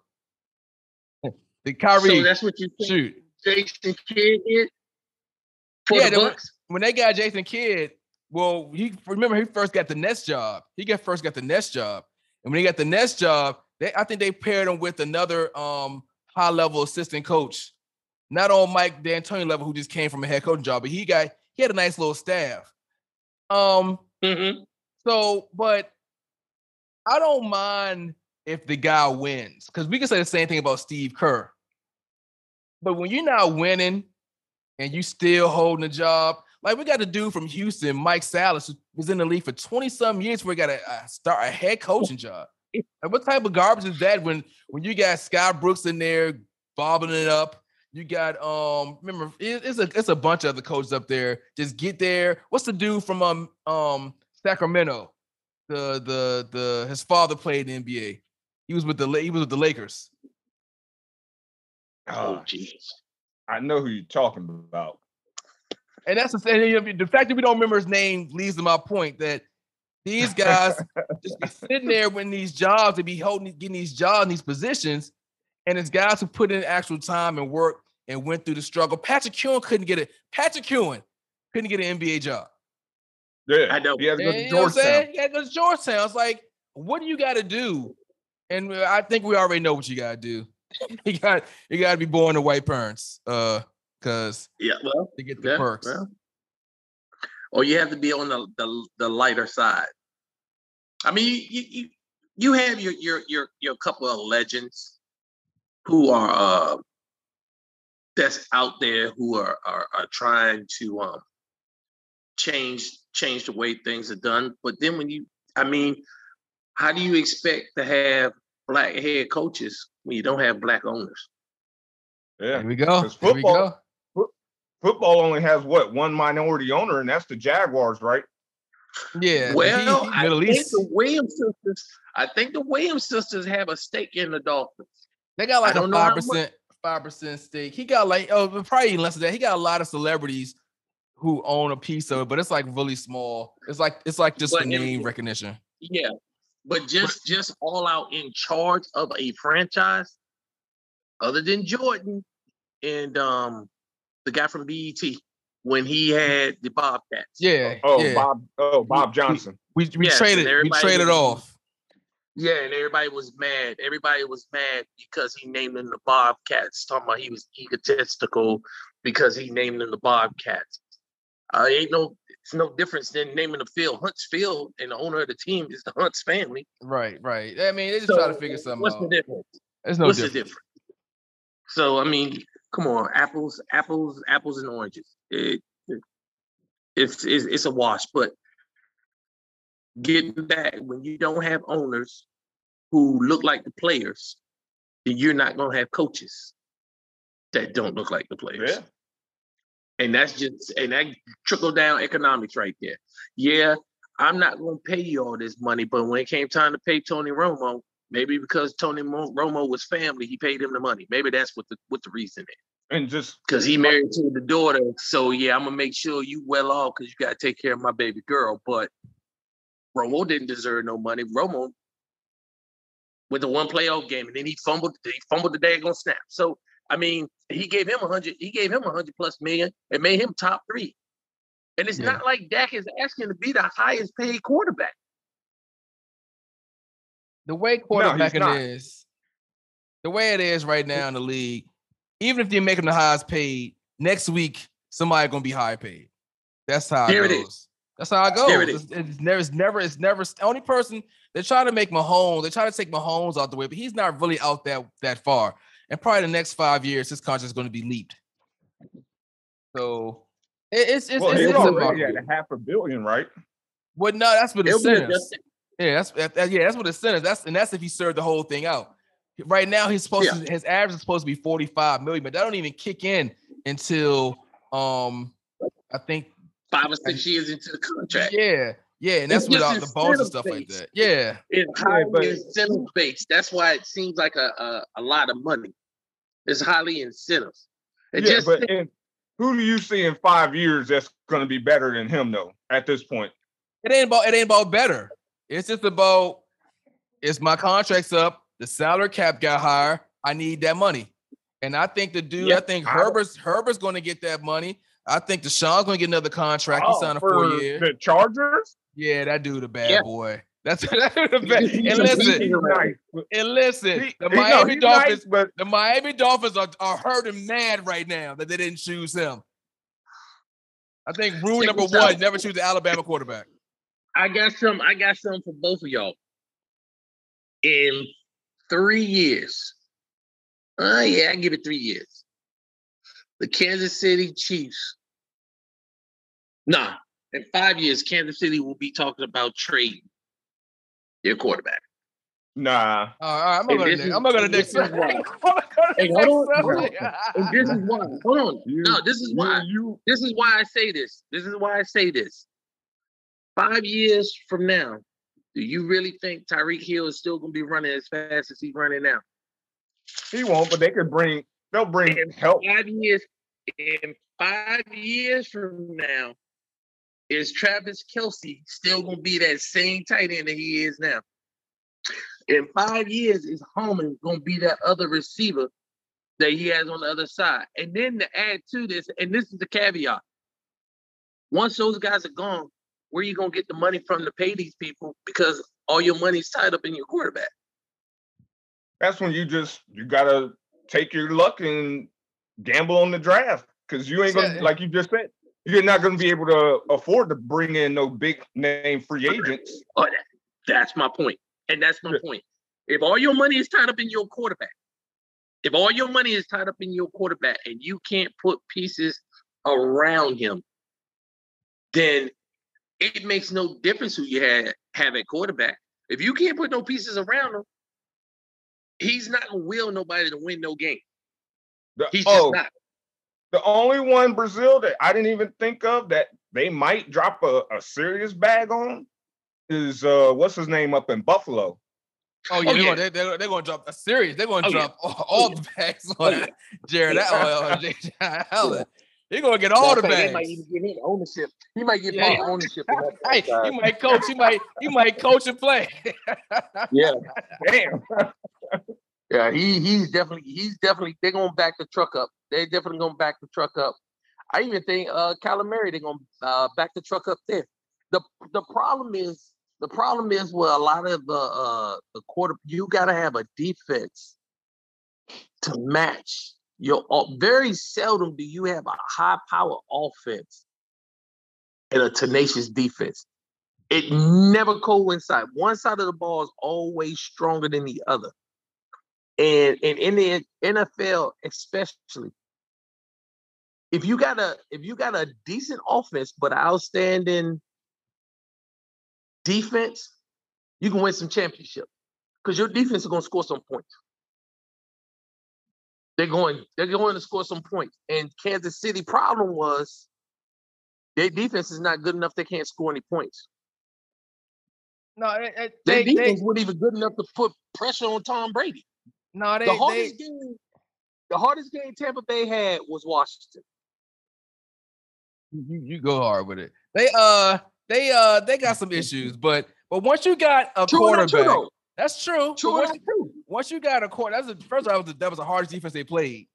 The Kyrie So that's what you think shoot. Jason Kidd did for Yeah, the they were- Bucks. when they got Jason Kidd, well, he remember he first got the Nets job. He got first got the Nets job, and when he got the Nets job, they I think they paired him with another um high level assistant coach, not on Mike D'Antoni level, who just came from a head coaching job, but he got he had a nice little staff. Um, Mhm. so but I don't mind if the guy wins because we can say the same thing about Steve Kerr. But when you're not winning and you still holding a job, like we got a dude from Houston, Mike Silas, who was in the league for 20 some years where he got a, a start a head coaching job. Like what type of garbage is that when when you got Scott Brooks in there bobbing it up? You got um remember it- it's a it's a bunch of other coaches up there. Just get there. What's the dude from um um Sacramento? The the the his father played in the NBA. He was with the he was with the Lakers. Oh, Uh, jeez. I know who you're talking about. And that's the thing. you know, The fact that we don't remember his name leads to my point that these guys just be sitting there when these jobs, they be holding, getting these jobs, in these positions, and it's guys who put in actual time and work and went through the struggle. Patrick Ewing couldn't get it. Patrick Ewing couldn't get an NBA job. Yeah, I know. He has to go And to you know Georgetown. saying? He had to go to Georgetown. It's like, what do you got to do? And uh, I think we already know what you got to do. you got you got to be born to white parents, uh, because Yeah, well, to get the yeah, perks. well. Or you have to be on the, the the lighter side. I mean, you you you, you have your your your your couple of legends who are uh that's out there who are are, are trying to um change change the way things are done. But then when you, I mean, how do you expect to have black head coaches when you don't have black owners? Yeah. Here we go. Because Here we go. Football only has what one minority owner, and that's the Jaguars, right? Yeah. the Well, Heat, I Middle think East. the Williams sisters. I think the Williams sisters have a stake in the Dolphins. They got like a don't know how five much- percent, five percent stake. He got like oh, but probably less than that. He got a lot of celebrities who own a piece of it, but it's like really small. It's like it's like just But the name if- recognition. Yeah, but just just all out in charge of a franchise, other than Jordan and um the guy from BET when he had the Bobcats. Yeah. Oh, yeah. Bob. Oh, Bob Johnson. we we Yes, traded we traded was- off. Yeah, and everybody was mad. Everybody was mad because he named them the Bobcats, talking about he was egotistical because he named them the Bobcats. Uh, ain't no, it's no difference than naming the field Hunts Field, and the owner of the team is the Hunts family. Right, right. I mean, they just try to figure something What's out. the difference? There's no What's difference. the difference? So I mean, come on, apples, apples, apples and oranges. It, it- it's, it's it's a wash. But getting back when you don't have owners who look like the players, then you're not gonna have coaches that don't look like the players. Yeah. And that's just and that trickle down economics right there. Yeah, I'm not gonna pay you all this money, but when it came time to pay Tony Romo, maybe because Tony Mo- Romo was family, he paid him the money. Maybe that's what the what the reason is. And just Because he married to the daughter. So yeah, I'm gonna make sure you well off because you gotta take care of my baby girl. But Romo didn't deserve no money. Romo with the one playoff game, and then he fumbled. He fumbled the daggone snap. So I mean, he gave him a hundred. He gave him a hundred plus million and made him top three. And it's Yeah. not like Dak is asking to be the highest paid quarterback. The way quarterbacking not. is, the way it is right now in the league, even if you make them the highest paid, next week somebody gonna be high paid. That's how There it it is. goes. That's how it goes. It it's, it's never, it's never, it's never. The only person they try to make Mahomes, they try to take Mahomes out the way, but he's not really out that that far. And probably the next five years, his contract is going to be leaped. So it- it's it's well, it's, it's about- at a half a billion, right? well, no, that's what the It'll be incentives. adjusted. Yeah, that's that- that- yeah, that's what the incentives. That's and that's if he served the whole thing out. Right now, he's supposed Yeah. to his average is supposed to be 45 million, but that don't even kick in until um I think Five or six years into the contract. yeah, yeah, and It's that's without just the bones and stuff incentive like that. Yeah. It's Yeah, highly but- incentive based. That's why it seems like a, a, a lot of money. It's highly incentives. It yeah, just but in, who do you see in five years that's going to be better than him though? At this point, It ain't about it ain't about better. It's just about it's my contract's up, the salary cap got higher. I need that money. And I think the dude, Yeah, I think Herbert's Herbert's gonna get that money. I think Deshaun's gonna get another contract. He Oh, signed a for four year. the Chargers. Yeah, that dude a bad Yeah. boy. That's that dude a bad. He's And listen. He's nice. and listen, he- the Miami he's Dolphins, nice, but the Miami Dolphins are, are hurting mad right now that they didn't choose him. I think rule number one: never choose the Alabama quarterback. I got some. I got some for both of y'all. In three years, uh, yeah, I give it three years. The Kansas City Chiefs. Nah, in five years, Kansas City will be talking about trading their quarterback. nah. All right, I'm And not gonna. this next- I'm not gonna and next. this is why. Hey, hold on, hold Sunday. And this is why. Hold on. You- No, this is you- why. You, This is why I say this. This is why I say this. Five years from now, do you really think Tyreek Hill is still going to be running as fast as he's running now? he won't, but they could bring. They'll bring In help. five years, in five years from now, is Travis Kelce still going to be that same tight end that he is now? In five years, is Holman going to be that other receiver that he has on the other side? And then to add to this, and this is the caveat: once those guys are gone, where you going to get the money from to pay these people? Because all your money's tied up in your quarterback. That's when you just you gotta take your luck and gamble on the draft because you ain't gonna Yeah. like you just said. You're not gonna be able to afford to bring in no big name free agents. Oh, that, that's my. And that's my Yeah. point. If all your money is tied up in your quarterback, if all your money is tied up in your quarterback and you can't put pieces around him, then it makes no difference who you have, have at quarterback. If you can't put no pieces around him, he's not gonna will nobody to win no game. The- He's just oh, not. the only one Brazil that I didn't even think of that they might drop a, a serious bag on is uh what's his name up in Buffalo. Oh yeah, Oh, they're, yeah. Gonna, they, they're, they're gonna drop a series. They're gonna Oh, yeah. drop all, all yeah. the bags Oh, on. Jared. That uh, J.J. Allen. They're gonna get all the bags. They might even give him ownership. He might get Yeah, ownership. Hey, you might coach. You might you might coach and play. yeah. Damn. Yeah, he he's definitely he's definitely they're gonna back the truck up. They're definitely gonna back the truck up. I even think uh Calamari they're gonna uh, back the truck up there. The the problem is the problem is with a lot of the uh the quarter you gotta have a defense to match your o- very seldom do you have a high power offense and a tenacious defense. It never coincides. One side of the ball is always stronger than the other and and in the NFL especially, if you got a if you got a decent offense but outstanding defense, you can win some championships because your defense is going to score some points. They're going they're going to score some points. And Kansas City problem was their defense is not good enough. They can't score any points. no, it- it- Their they, they, defense wasn't even good enough to put pressure on Tom Brady. no, they, the they, hardest game, the hardest game Tampa Bay had was Washington. you, you go hard with it. They uh they uh they got some issues, but but once you got a True or not true, quarterback, that's true. True or once, true? Once you got a quarter, that's the first. That was the, that was the hardest defense they played.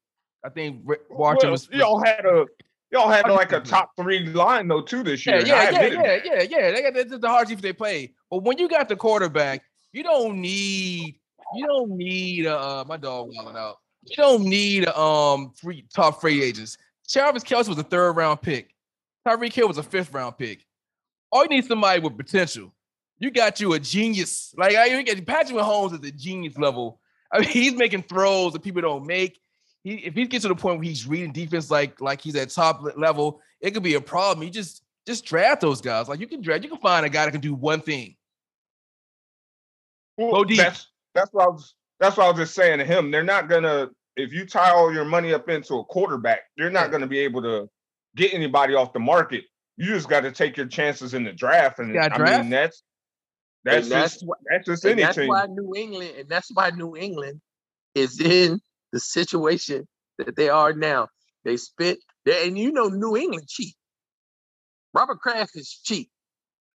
I think Washington Well, was. y'all had a y'all had like a top three line though too this year. Yeah, yeah, yeah, yeah, yeah, yeah. They got this is the hardest defense they played. But when you got the quarterback, you don't need you don't need uh my dog wilding out. You don't need um three top free agents. Travis Kelce was a third round pick. Tyreek Hill was a fifth round pick. All you need is somebody with potential. You got you a genius. Like I get Patrick Mahomes is a genius level. I mean, he's making throws that people don't make. He, if he gets to the point where he's reading defense like like he's at top level, it could be a problem. You just just draft those guys. Like you can draft, you can find a guy that can do one thing. Well, Go deep. That's that's what I was that's what I was just saying to him. They're not gonna if you tie all your money up into a quarterback, they're not gonna be able to get anybody off the market. You just got to take your chances in the draft, and I draft. mean that's that's And that's just why- that's just And any that's why New England, and that's why New England is in the situation that they are now. They spent, they, and you know, New England cheap. Robert Kraft is cheap.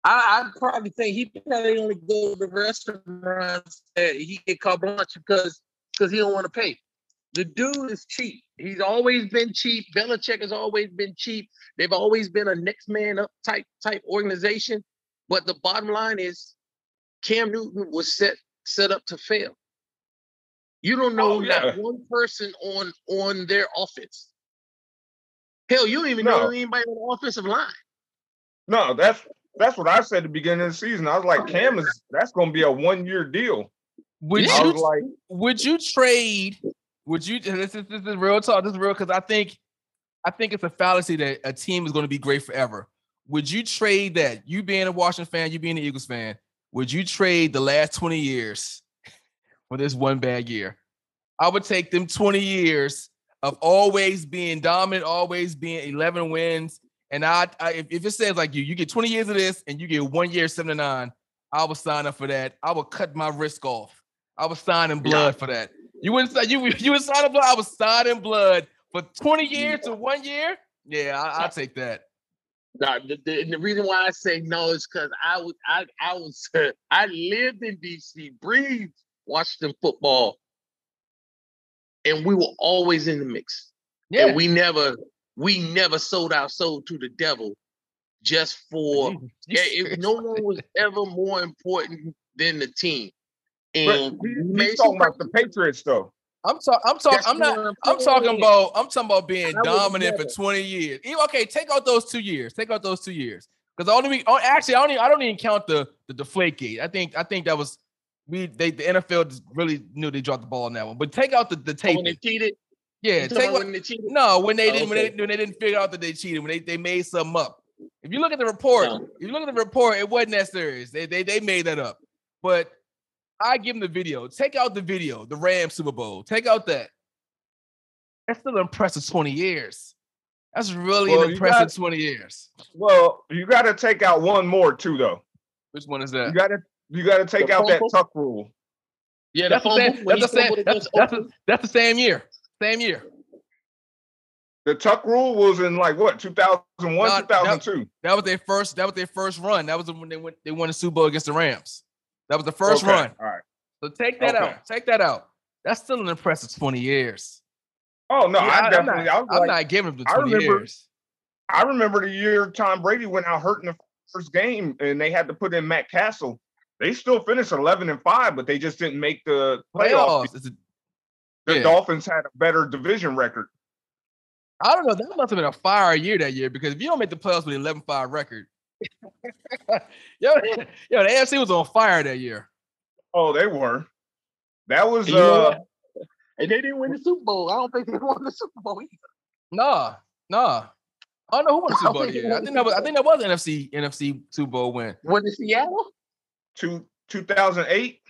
I, I probably think he probably only go to restaurants that he get carte blanche because because he don't want to pay. The dude is cheap. He's always been cheap. Belichick has always been cheap. They've always been a next man up type type organization. But the bottom line is Cam Newton was set set up to fail. You don't know Oh, not yeah. one person on on their offense. Hell, you don't even know anybody on the offensive line. No, that's that's what I said at the beginning of the season. I was like, Cam is that's gonna be a one year deal. Would Yeah. You like, would you trade? Would you? This is this is real talk. This is real because I think I think it's a fallacy that a team is going to be great forever. Would you trade that? You being a Washington fan, you being an Eagles fan, would you trade the last twenty years for this one bad year? I would take them twenty years of always being dominant, always being eleven wins. And I, I if, if it says like you, you get twenty years of this, and you get one year seven to nine, I would sign up for that. I would cut my risk off. I was signing blood for that. You wouldn't say you you would sign blood. I was signing blood for 20 years to one year. Yeah, I, I'll take that. Now, the, the, and the reason why I say no is because I was I I was I lived in DC, breathed Washington football, and we were always in the mix. Yeah, And we never we never sold our soul to the devil just for You- you yeah, it, no one was ever more important than the team. but And he- we made he's talking about the Patriots though. I'm talking. I'm talking. I'm not. what I'm talking about. I'm talking about being dominant for 20 years. Okay, take out those two years. Take out those two years. Because only we oh, actually I don't even, I don't even count the the deflate gate. I think I think that was we they the NFL just really knew they dropped the ball on that one. But take out the the Oh, when they tape. cheated. Yeah, take out, when they cheated. No, when they Oh, didn't when, they, when they didn't figure out that they cheated, when they, they made something up. If you look at the report, No. if you look at the report, it wasn't that serious. They they they made that up. But I give him the video. Take out the video, the Rams Super Bowl. Take out that. That's still an impressive 20 years. That's really Well, an impressive got- 20 years. Well, you got to take out one more too though. Which one is that? You got to you got to take The out that fumble? tuck rule. Yeah, That's the, fumble. same, that's, the same, fumbled that's, that's, Oakland. the, that's the same year. Same year. The tuck rule was in like what 2001, No, no. 2002. That was their first. That was their first run. That was when they went. They won the Super Bowl against the Rams. That was the first Okay, run. All right. So take that Okay. out. Take that out. That's still an impressive 20 years. Oh no, Yeah, I I'm definitely. not, I was I'm like, not giving the I remember- years. I remember the year Tom Brady went out hurt in the first game, and they had to put in Matt Cassel. They still finished 11 and five, but they just didn't make the playoffs. Playoffs. The yeah. Dolphins had a better division record. I don't know. That must have been a fire year that year because if you don't make the playoffs with an 11 5 record, yo, yo, the AFC was on fire that year. Oh, they were. That was And uh what? And they didn't win the Super Bowl. I don't think they won the Super Bowl either. Nah, nah. I don't know who won the Super I Bowl think that it year. I think that was I think that was NFC NFC Super Bowl win. Was it Seattle? two, 2008.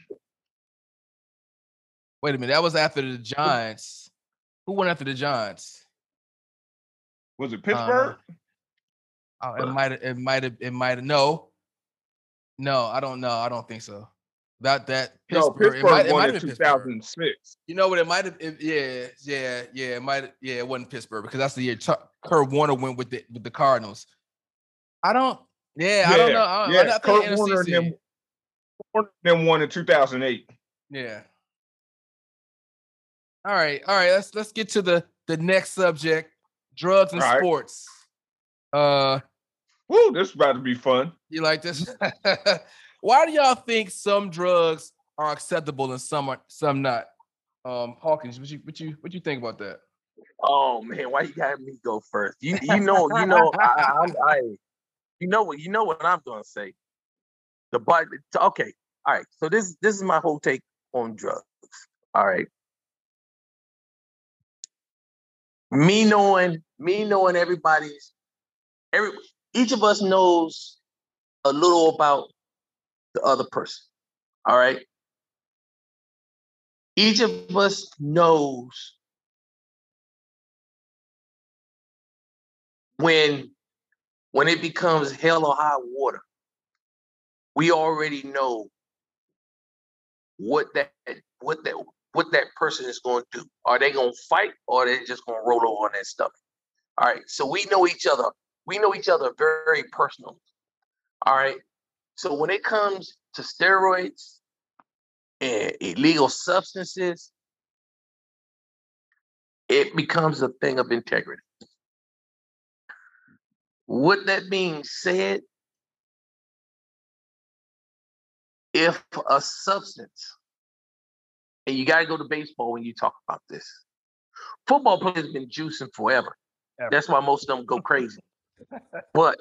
Wait a minute, that was after the Giants. Who went after the Giants? Was it Uh, Pittsburgh? Oh, it might have. It might have. It might have. No, no, I don't know. I don't think so. That that no, Pittsburgh. Pittsburgh it might, it might have been Pittsburgh. 2006. You know what? It might have. Yeah, yeah, yeah. It might. Yeah, it wasn't Pittsburgh because that's the year Chuck, Kurt Warner went with the with the Cardinals. I don't. Yeah, I don't know. I, yeah, not Kurt Warner and them, Warner them won in 2008. Yeah. All right, all right. Let's let's get to the the next subject: drugs and All right. sports. Uh, Woo, this is about to be fun. you like this? Why do y'all think some drugs are acceptable and some are some not? Um, Hawkins, what you what you what you think about that? Oh man, why you got me go first? You you know you know I, I, I'm- you know what you know what I'm gonna say. The but okay, all right. So this this is my whole take on drugs. All right. Me knowing me knowing everybody's every each of us knows a little about the other person. All right. each of us knows when when it becomes hell or high water, we already know what that what that what that person is going to do. Are they going to fight or are they just going to roll over on that stuff? All right. So we know each other. We know each other very personally. All right. So when it comes to steroids and illegal substances, it becomes a thing of integrity. With that being said, if a substance, and you got to go to baseball when you talk about this, football players been juicing forever. Ever. That's why most of them go crazy. But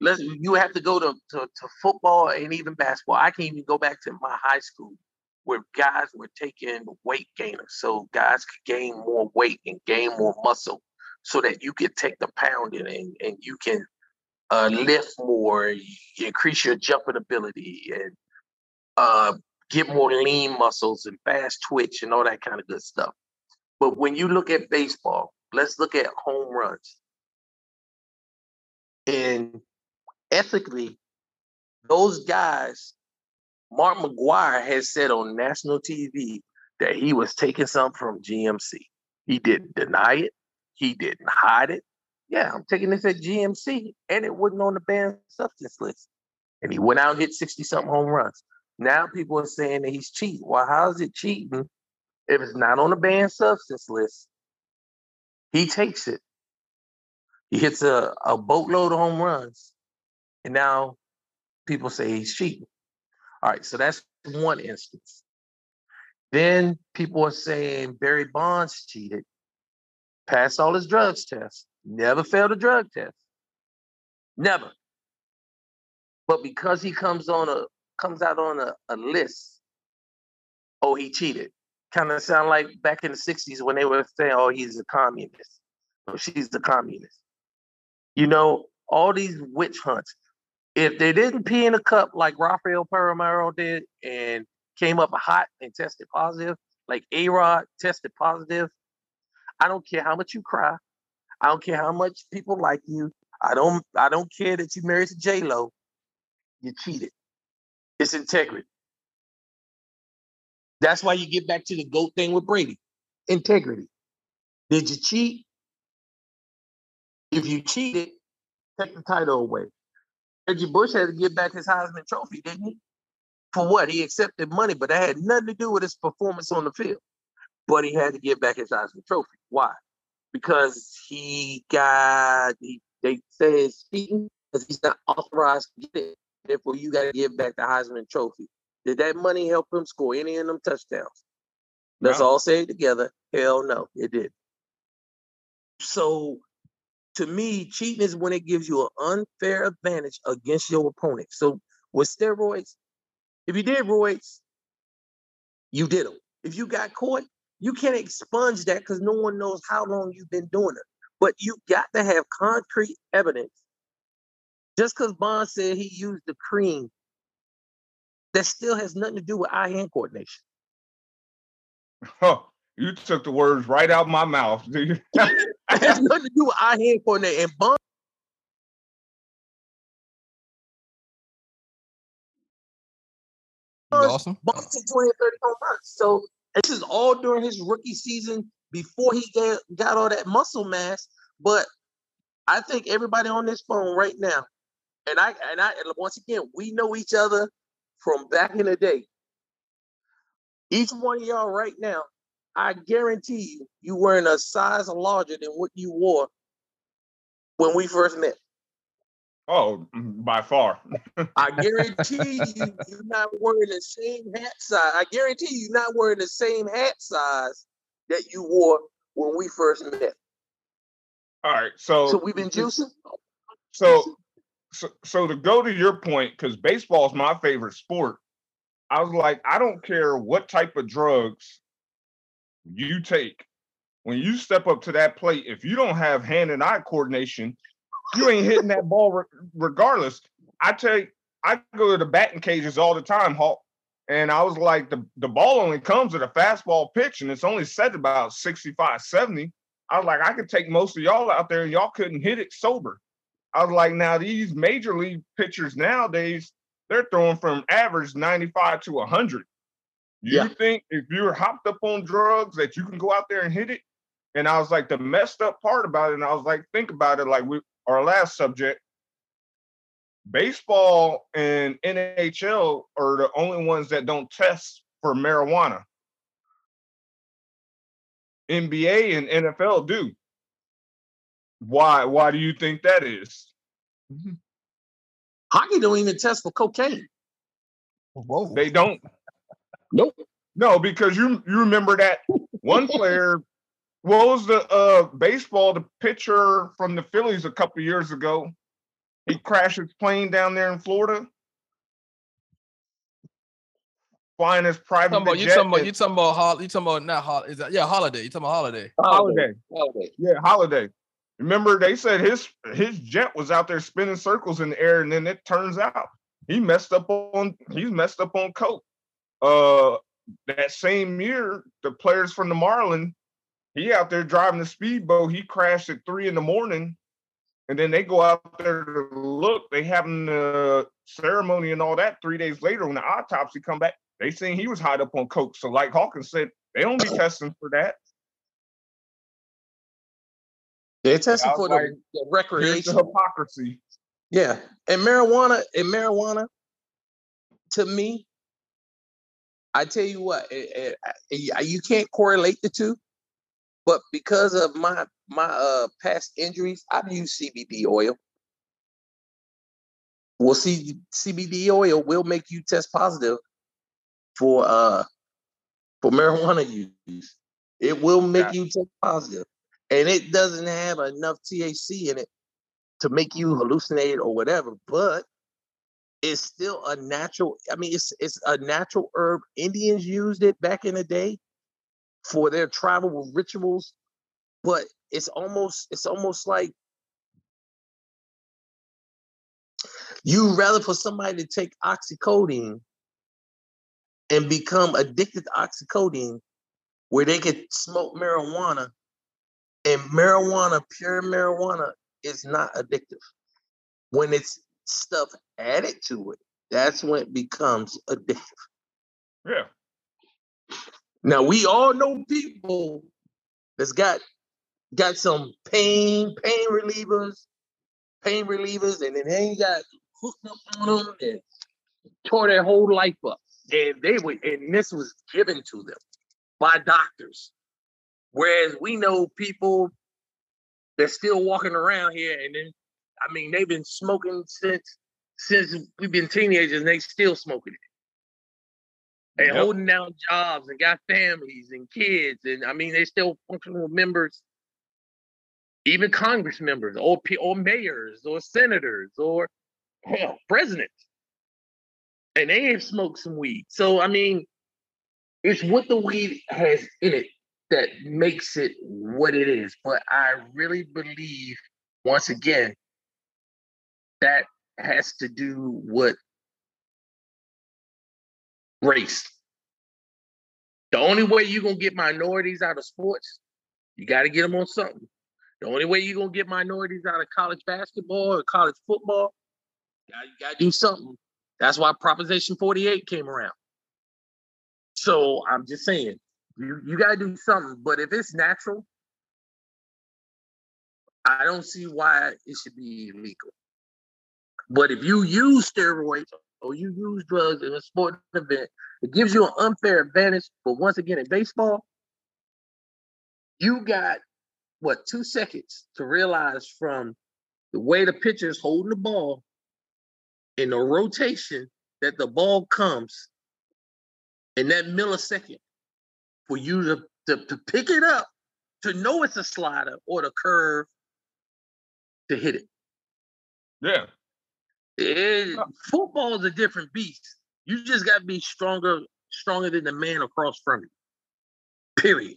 let's you have to go to, to, to football and even basketball. I can't even go back to my high school where guys were taking weight gainers. So guys could gain more weight and gain more muscle so that you could take the pounding and, and you can uh, lift more, increase your jumping ability and uh, get more lean muscles and fast twitch and all that kind of good stuff. But when you look at baseball, let's look at home runs. And ethically, those guys, Mark McGwire has said on national TV that he was taking something from GNC. He didn't deny it. He didn't hide it. Yeah, I'm taking this at GNC, and it wasn't on the banned substance list. And he went out and hit 60 something home runs. Now people are saying that he's cheating. Well, how is it cheating if it's not on the banned substance list? He takes it. He hits a, a boatload of home runs. And now people say he's cheating. All right, so that's one instance. Then people are saying Barry Bonds cheated, passed all his drugs tests, never failed a drug test. Never. But because he comes on a comes out on a, a list, oh, he cheated. Kind of sound like back in the 60s when they were saying, oh, he's a communist. Or she's the communist. You know, all these witch hunts. If they didn't pee in a cup like Rafael Palmeiro did and came up hot and tested positive, like A Rod tested positive, I don't care how much you cry. I don't care how much people like you. I don't I don't care that you married to J Lo. You cheated. It's integrity. That's why you get back to the GOAT thing with Brady. Integrity. Did you cheat? If you cheated, take the title away. Reggie Bush had to give back his Heisman Trophy, didn't he? For what? He accepted money, but that had nothing to do with his performance on the field. But he had to give back his Heisman Trophy. Why? Because he got, he, they say it's cheating because he's not authorized to get it. Therefore, you got to give back the Heisman Trophy. Did that money help him score any of them touchdowns? Let's No. all say it together. Hell no, it did. So to me, cheating is when it gives you an unfair advantage against your opponent. So with steroids, if you did roids, you did them. If you got caught, you can't expunge that because no one knows how long you've been doing it. But you got to have concrete evidence. Just because Bond said he used the cream, that still has nothing to do with eye-hand coordination. Huh, you took the words right out of my mouth, dude. It has nothing to do with eye-hand coordination. And Bond You lost him? Bond took 20 30 home runs. So this is all during his rookie season before he got, got all that muscle mass. But I think everybody on this phone right now, and I and I and once again, we know each other from back in the day. Each one of y'all right now, I guarantee you, you wearing a size larger than what you wore when we first met. oh, by far. I guarantee you, you're not wearing the same hat size. I guarantee you, you're not wearing the same hat size that you wore when we first met. All right, so So we've been juicing. so so, so to go to your point, because baseball is my favorite sport, I was like, I don't care what type of drugs you take. When you step up to that plate, if you don't have hand and eye coordination, you ain't hitting that ball re- regardless. I you, I go to the batting cages all the time, Hawk, And I was like, the, the ball only comes at a fastball pitch and it's only set about 65, 70. I was like, I could take most of y'all out there and y'all couldn't hit it sober. I was like, now these major league pitchers nowadays, they're throwing from average 95 to 100. You Yeah. think if you're hopped up on drugs that you can go out there and hit it? And I was like, the messed up part about it, and I was like, think about it like we our last subject. Baseball and NHL are the only ones that don't test for marijuana. NBA and NFL do. Why? Why do you think that is? Mm-hmm. Hockey don't even test for cocaine. Whoa. They don't. Nope. No, because you you remember that one player. What was the uh baseball? The pitcher from the Phillies a couple years ago. He crashed his plane down there in Florida. Flying his private talking about, you jet talking about and- you talking about hol- you talking about not hol- is that yeah Halladay you talking about Halladay Halladay. Halladay. Yeah, Halladay. Remember, they said his his jet was out there spinning circles in the air, and then it turns out he messed up on he's messed up on coke. Uh, that same year, the players from the Marlin, he out there driving the speedboat. He crashed at three in the morning, and then they go out there to look. They having the ceremony and all that. Three days later, when the autopsy come back, they seen he was high up on coke. So, like Hawkins said, they don't be testing for that. They're testing for the, like, the the recreation. hypocrisy. Yeah, and marijuana and marijuana, to me, I tell you what, eh, eh, eh, you can't correlate the two, but because of my my uh past injuries, I've used CBD oil. Well, see, CBD oil will make you test positive for uh for marijuana use. It will make Gotcha. you test positive, and it doesn't have enough THC in it to make you hallucinate or whatever, but it's still a natural. I mean, it's it's a natural herb. Indians used it back in the day for their tribal rituals, but it's almost it's almost like you rather for somebody to take oxycodone and become addicted to oxycodone, where they could smoke marijuana, and marijuana, pure marijuana, is not addictive. When it's stuff added to it, that's when it becomes addictive. Yeah. Now we all know people that's got got some pain, pain relievers, pain relievers, and then they got hooked up on them and tore their whole life up. And they would, and this was given to them by doctors. Whereas we know people that's still walking around here, and then I mean they've been smoking since since we've been teenagers, and they still smoking it. And Yep. holding down jobs and got families and kids, and I mean they still functional members, even Congress members, or or mayors, or senators, or hell, presidents, and they have smoked some weed. So I mean, it's what the weed has in it that makes it what it is. But I really believe, once again, that has to do with race. The only way you're gonna get minorities out of sports, you got to get them on something. The only way you're gonna get minorities out of college basketball or college football, you got to do something. That's why Proposition 48 came around. So I'm just saying, you, you got to do something. But if it's natural, I don't see why it should be illegal. But if you use steroids or you use drugs in a sporting event, it gives you an unfair advantage. But once again, in baseball, you got what two seconds to realize from the way the pitcher is holding the ball in the rotation that the ball comes in that millisecond for you to, to, to pick it up, to know it's a slider or the curve to hit it. Yeah. It, football is a different beast. You just got to be stronger, stronger than the man across from you. Period.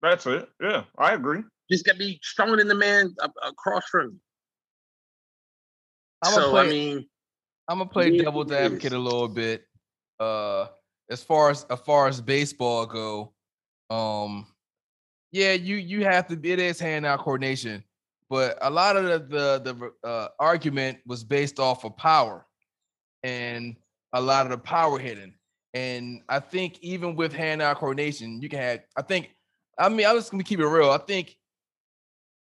That's it. Yeah, I agree. Just got to be stronger than the man a- across from you. I'm gonna so play. I mean, I'm gonna play it is devil's advocate a little bit. Uh, as far as as far as baseball go, um, yeah, you you have to. Be it is hand eye coordination, but a lot of the the, the uh, argument was based off of power, and a lot of the power hitting. And I think even with hand eye coordination, you can have. I think. I mean, I'm just gonna keep it real. I think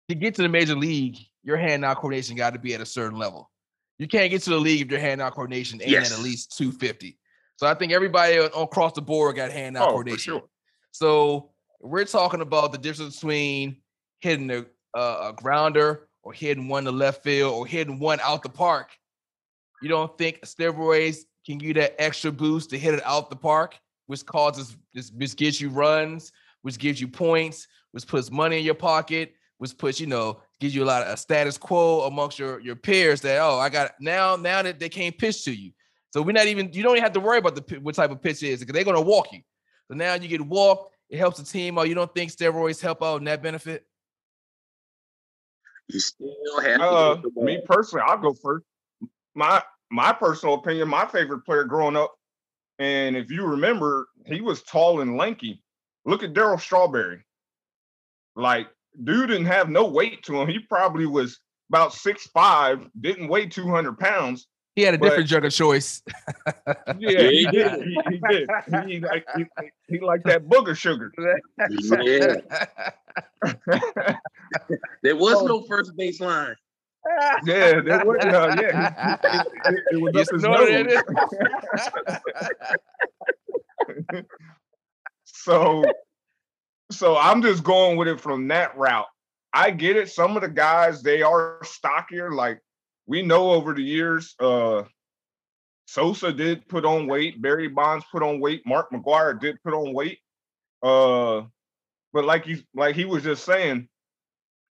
to get to the major league, your hand eye coordination got to be at a certain level. You can't get to the league if your hand eye coordination ain't Yes. at at least 250. So I think everybody across the board got hand eye Oh, for coordination. sure. So we're talking about the difference between hitting a, a, a grounder or hitting one to left field or hitting one out the park. You don't think steroids can give you that extra boost to hit it out the park, which causes this, which gets you runs, which gives you points, which puts money in your pocket, which puts you know gives you a lot of a status quo amongst your your peers that oh I got now now that they can't pitch to you. So we're not even you don't even have to worry about the what type of pitch it is because they're gonna walk you. So now you get walked. It helps the team. Oh, you don't think steroids help out in that benefit? You still have Uh, me personally, I'll go first. My my personal opinion, my favorite player growing up, and if you remember, he was tall and lanky. Look at Darryl Strawberry. Like, dude didn't have no weight to him. He probably was about six five, didn't weigh 200 pounds. He had a But- different drug of choice. Yeah, he he did. He, he did. He like he, he liked that booger sugar. Yeah, there was no first baseline. Yeah, there was, uh, yeah. He, it, it, it was You up his snorted nose. so so I'm just going with it from that route. I get it. Some of the guys they are stockier. Like we know over the years, uh Sosa did put on weight, Barry Bonds put on weight, Mark McGwire did put on weight. Uh but like he like he was just saying,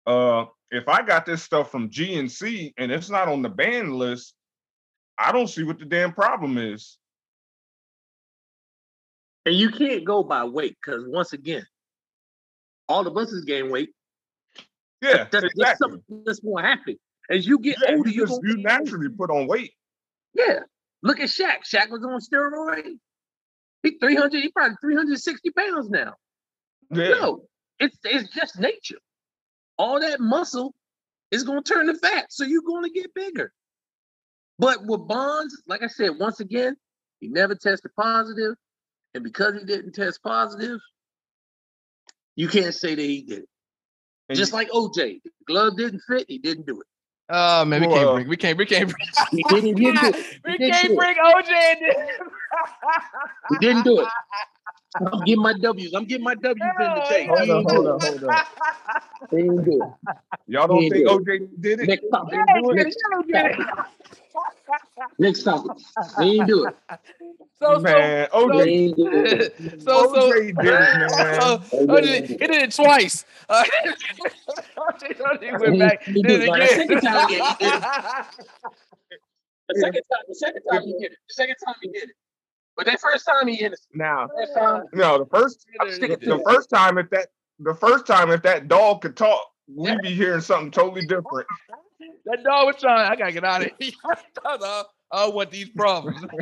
uh if I got this stuff from GNC and it's not on the ban list, I don't see what the damn problem is. And you can't go by weight because once again, all of us is gain weight. Yeah, That's, that's exactly. something that's to happen. As you get Yeah, older, you, just, you naturally put on weight. Yeah. Look at Shaq. Shaq was on steroids. He 300, he probably 360 pounds now. Yeah. No, it's it's just nature. All that muscle is going to turn to fat, so you're going to get bigger. But with Bonds, like I said, once again, he never tested positive, and because he didn't test positive, you can't say that he did it. And Just you- like OJ, the glove didn't fit, he didn't do it. Oh man, we can't bring. We can't. We can't bring. He didn't, he didn't do it. we can't bring OJ. He didn't do it. I'm getting my W's. I'm getting my W's in today. Hold He on, hold on, hold on. Didn't do it. Y'all don't think. OJ did it? Next topic. Next, next topic. He didn't do it. So Man, He OJ, didn't do it. so so so. OJ did it, man. so OJ, he did it twice. Uh, OJ, OJ went back. Did did it it again. the second time, yeah, he did The second time, the second time he did it. The second time he did it. But that first time he innocent. Now, First time, no, the first I'm sticking to the first time if that the first time if that dog could talk, we'd be hearing something totally different. That dog was trying. I gotta get out of here. I don't uh, uh, want these problems.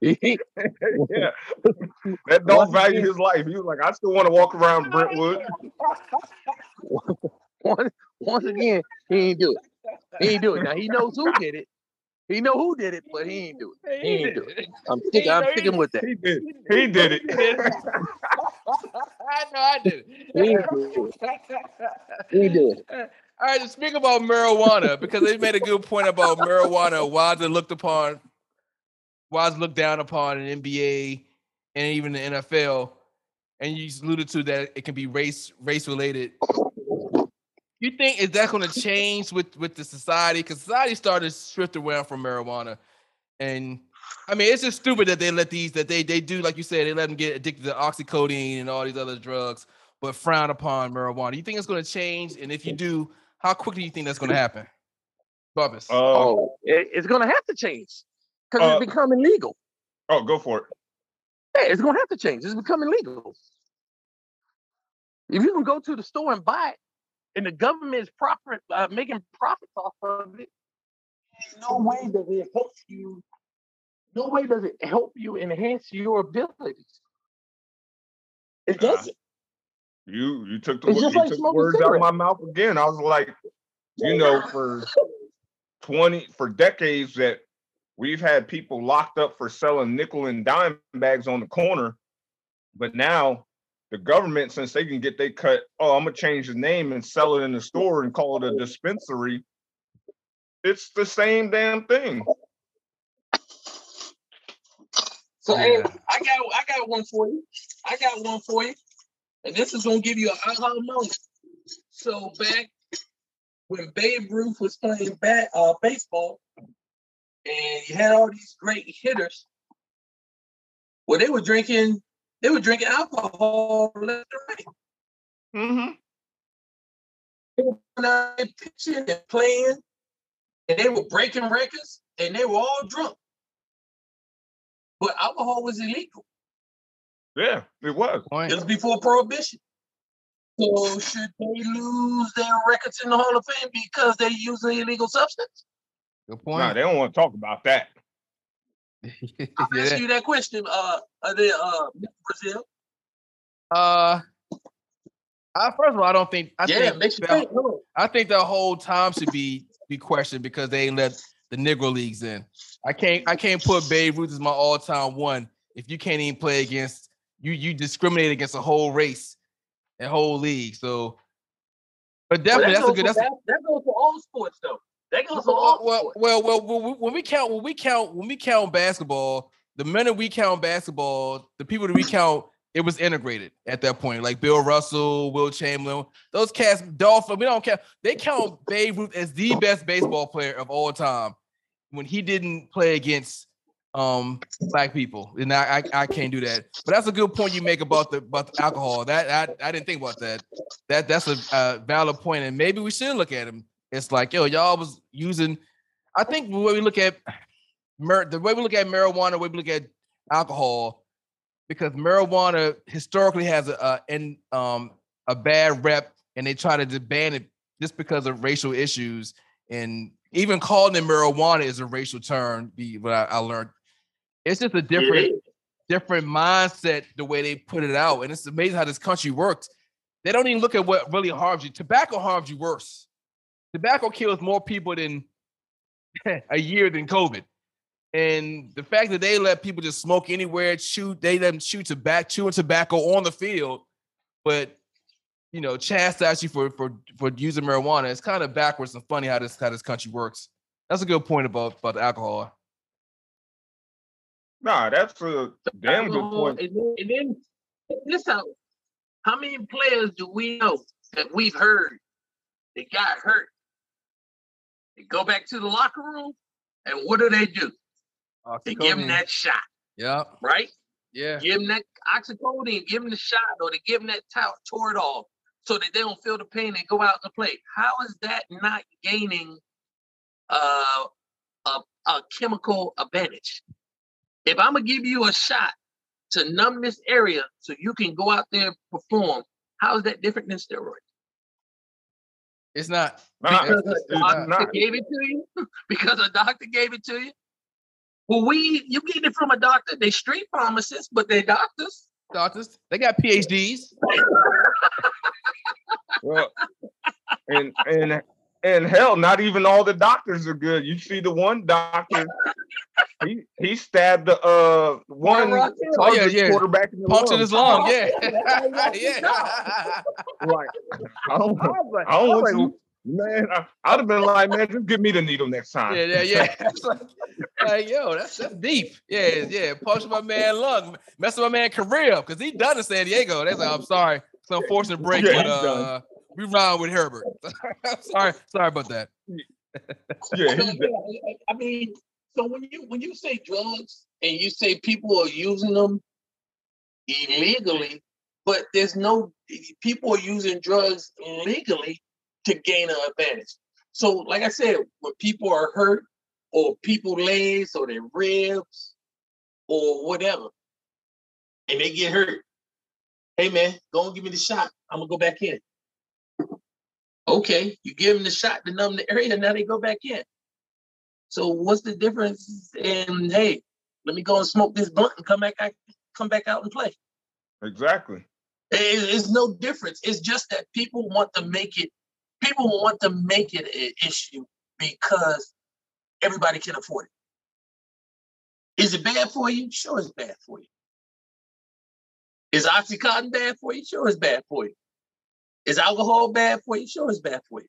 Yeah. That dog valued his life. He was like, I still want to walk around Brentwood. once, once again, he ain't do it. He ain't do it. Now he knows who did it. He know who did it, but he ain't do it. He ain't do it. I'm sticking. I'm sticking with that. He did. He did it. I know I did. He ain't do it. He ain't do it. All right, to speak about marijuana, because they made a good point about marijuana. It looked upon? It looked down upon in NBA and even the NFL? And you alluded to that it can be race race related. You think is that going to change with with the society? Because society started to shift around from marijuana, and I mean it's just stupid that they let these that they they do like you said they let them get addicted to oxycodone and all these other drugs, but frown upon marijuana. You think it's going to change? And if you do, how quickly do you think that's going to happen? Bubba's. Oh, it- it's gonna have to change because Uh, it's becoming legal. oh, go for it. Yeah, it's gonna have to change. It's becoming legal. If you can go to the store and buy it, and the government is profit uh, making profits off of it, no way does it help you no way does it help you enhance your abilities. It Nah. doesn't. You you took the, It's wo- you like took the words out of my mouth again. I was like, you know, for 20 for decades that we've had people locked up for selling nickel and dime bags on the corner. But now the government, since they can get they cut, oh, I'm gonna change the name and sell it in the store and call it a dispensary. It's the same damn thing. So hey, I got I got one for you. I got one for you. And this is gonna give you an aha moment. So back when Babe Ruth was playing bat, uh, baseball, and you had all these great hitters, well, they were drinking, they were drinking alcohol left and right. Mm-hmm. They were going out there pitching and playing, and they were breaking records, and they were all drunk. But alcohol was illegal. Yeah, it was. It was before prohibition. So should they lose their records in the Hall of Fame because they use an illegal substance? Good point. Nah, point. they don't want to talk about that. I'm Yeah. asking you that question, uh, uh, the, uh, Mr. Brazil. Uh, I, first of all, I don't think. I yeah, think it makes that- think. I think the whole time should be be questioned because they ain't let the Negro leagues in. I can't I can't put Babe Ruth as my all time one if you can't even play against you. You discriminate against a whole race and whole league. So, but Well, definitely that that's a good. That's that, that goes for all sports, though. That goes for all well, sports. well, well, well, well, when we count when we count when we count basketball, the minute we count basketball, the people that we count, it was integrated at that point. Like Bill Russell, Wilt Chamberlain, those cats, Dolphin, we don't count. They count Babe Ruth as the best baseball player of all time when he didn't play against um black people. And I, I I can't do that. But that's a good point you make about the about the alcohol. That I, I didn't think about that. That that's a, uh valid point, and maybe we should look at him. It's like yo, y'all was using. I think the way we look at the way we look at marijuana, the way we look at alcohol, because marijuana historically has a, a in um a bad rep, and they try to ban it just because of racial issues, and even calling it marijuana is a racial term. Be what I, I learned. It's just a different different mindset the way they put it out. And it's amazing how this country works. They don't even look at what really harms you. Tobacco harms you worse. Tobacco kills more people than a year than COVID. And the fact that they let people just smoke anywhere, chew, they let them chew tobacco, chewing tobacco on the field, but you know, chastise you for for for using marijuana. It's kind of backwards and funny how this how this country works. That's a good point about about the alcohol. Nah, that's a damn good point. And then, and then check this out. How many players do we know that we've heard they got hurt? They go back to the locker room, and what do they do? Oxycodone. They give them that shot, Yeah, right? yeah. Give them that oxycodone, give them the shot, or they give them that towel, tore it off, so that they don't feel the pain and go out and play. How is that not gaining uh, a, a chemical advantage? If I'm gonna give you a shot to numb this area so you can go out there and perform, how is that different than steroids? It's not. Nah, Because it's, a doctor not. gave it to you? because a doctor gave it to you? Well, we you get it from a doctor. They street pharmacists, but they're doctors. doctors. They got PhDs. Well, and and and hell, not even all the doctors are good. You see the one doctor, he he stabbed the uh one Rock Hill. Oh, yeah, yeah. quarterback in the Punctured lung. his lung. Yeah, yeah. yeah. Like, I don't, I like, I don't I want like, you, man. I, I'd have been like, man, just give me the needle next time. Yeah, yeah, yeah. It's like, like, yo, that's that's deep. Yeah, yeah. Punch my man lung, mess with my man career because he done in San Diego. That's like, I'm sorry, it's an unfortunate break, Yeah, but he's done. uh, we round with Herbert. sorry, sorry about that. Yeah, So, he's yeah, I- I mean, so when you when you say drugs and you say people are using them illegally, but there's no people are using drugs legally to gain an advantage. So, like I said, when people are hurt or people legs or their ribs or whatever, and they get hurt, hey man, go and give me the shot. I'm gonna go back in. Okay, you give them the shot to numb the area, and now they go back in. So what's the difference in hey, Let me go and smoke this blunt and come back. I come back out and play. Exactly. It- it's no difference. It's just that people want to make it. People want to make it an issue because everybody can afford it. Is it bad for you? Sure, it's bad for you. Is oxycontin bad for you? Sure, it's bad for you. Is alcohol bad for you? Sure, it's bad for you.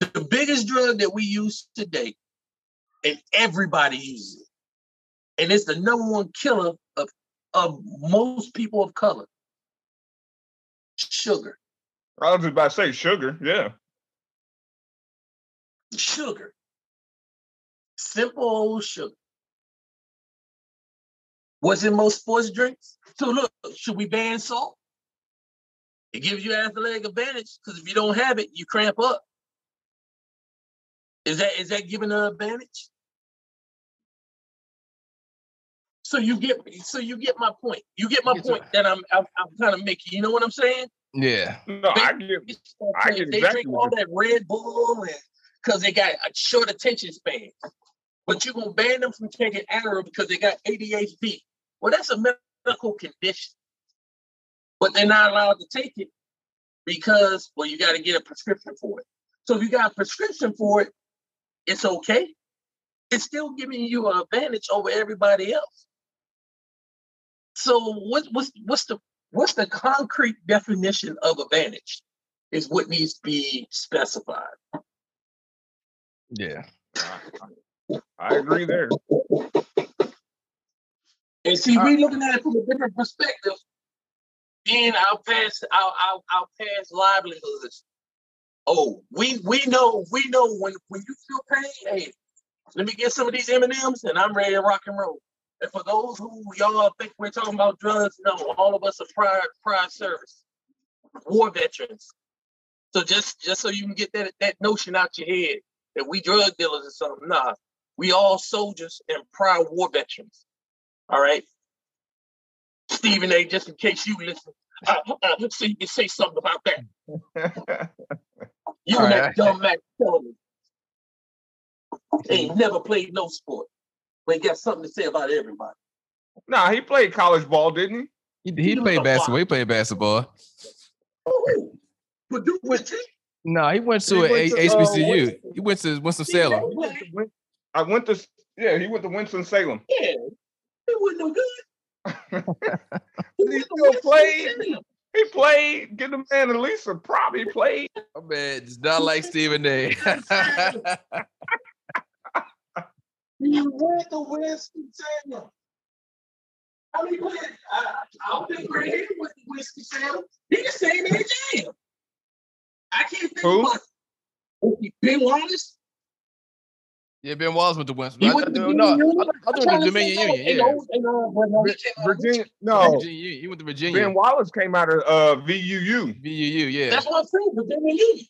The biggest drug that we use today, and everybody uses it, and it's the number one killer of, of most people of color. Sugar. I was about to say sugar. Yeah. Sugar. Simple old sugar. Was in most sports drinks? So look, should we ban salt? It gives you an athletic advantage because if you don't have it, you cramp up. Is that is that giving an advantage? So you get so you get my point. You get my Yes, sir. point that I'm I'm, I'm kind of making. You know what I'm saying? Yeah. No, I get I get they exactly drink all that Red Bull and because they got a short attention span. But you're gonna ban them from taking Adderall because they got ADHD. Well, that's a medical condition. But they're not allowed to take it because well, you got to get a prescription for it. So if you got a prescription for it, it's okay. It's still giving you an advantage over everybody else. So what, what's what's the what's the concrete definition of advantage? Is what needs to be specified. Yeah. I agree there. And see, uh, we're looking at it from a different perspective. Then I'll pass, I'll, I'll, I'll pass livelihoods. Oh, we we know, we know when when you feel pain, hey, let me get some of these M and M's, and I'm ready to rock and roll. And for those who y'all think we're talking about drugs, no, all of us are prior prior service, war veterans. So just just so you can get that that notion out your head that we drug dealers or something, nah, we all soldiers and prior war veterans. All right. Stephen A, just in case you listen, uh, uh, so you can say something about that. You and right. that dumb Mac telling. Ain't never played no sport. But he got something to say about everybody. nah, he played college ball, didn't he? He, he You played basketball. why? He played basketball. Oh, Purdue went to No, he went to He a to, uh, HBCU. Winston- he went to Winston See, Salem. that- Went to Win- I went to yeah, he went to Winston Salem. Yeah, it wasn't no good. He still played. He played. Get the man at least a prop. He played. My man does not like Stephen A. He went to Winston Salem. I mean, what- I, I don't think Ray Hill went to Winston Salem. He the same age I am. I can't think Who? about Ben Wallace. Yeah, Ben Wallace went to Winston. He I, went to no, no, Union. I, I I'm thought trying the to Dominion Union. Yeah, and those- and, but no, he Vir- came out of Virginia. No, Virginia. He went to Virginia. Ben Wallace came out of uh, VUU. VUU. Yeah. That's what I'm saying, Virginia Union.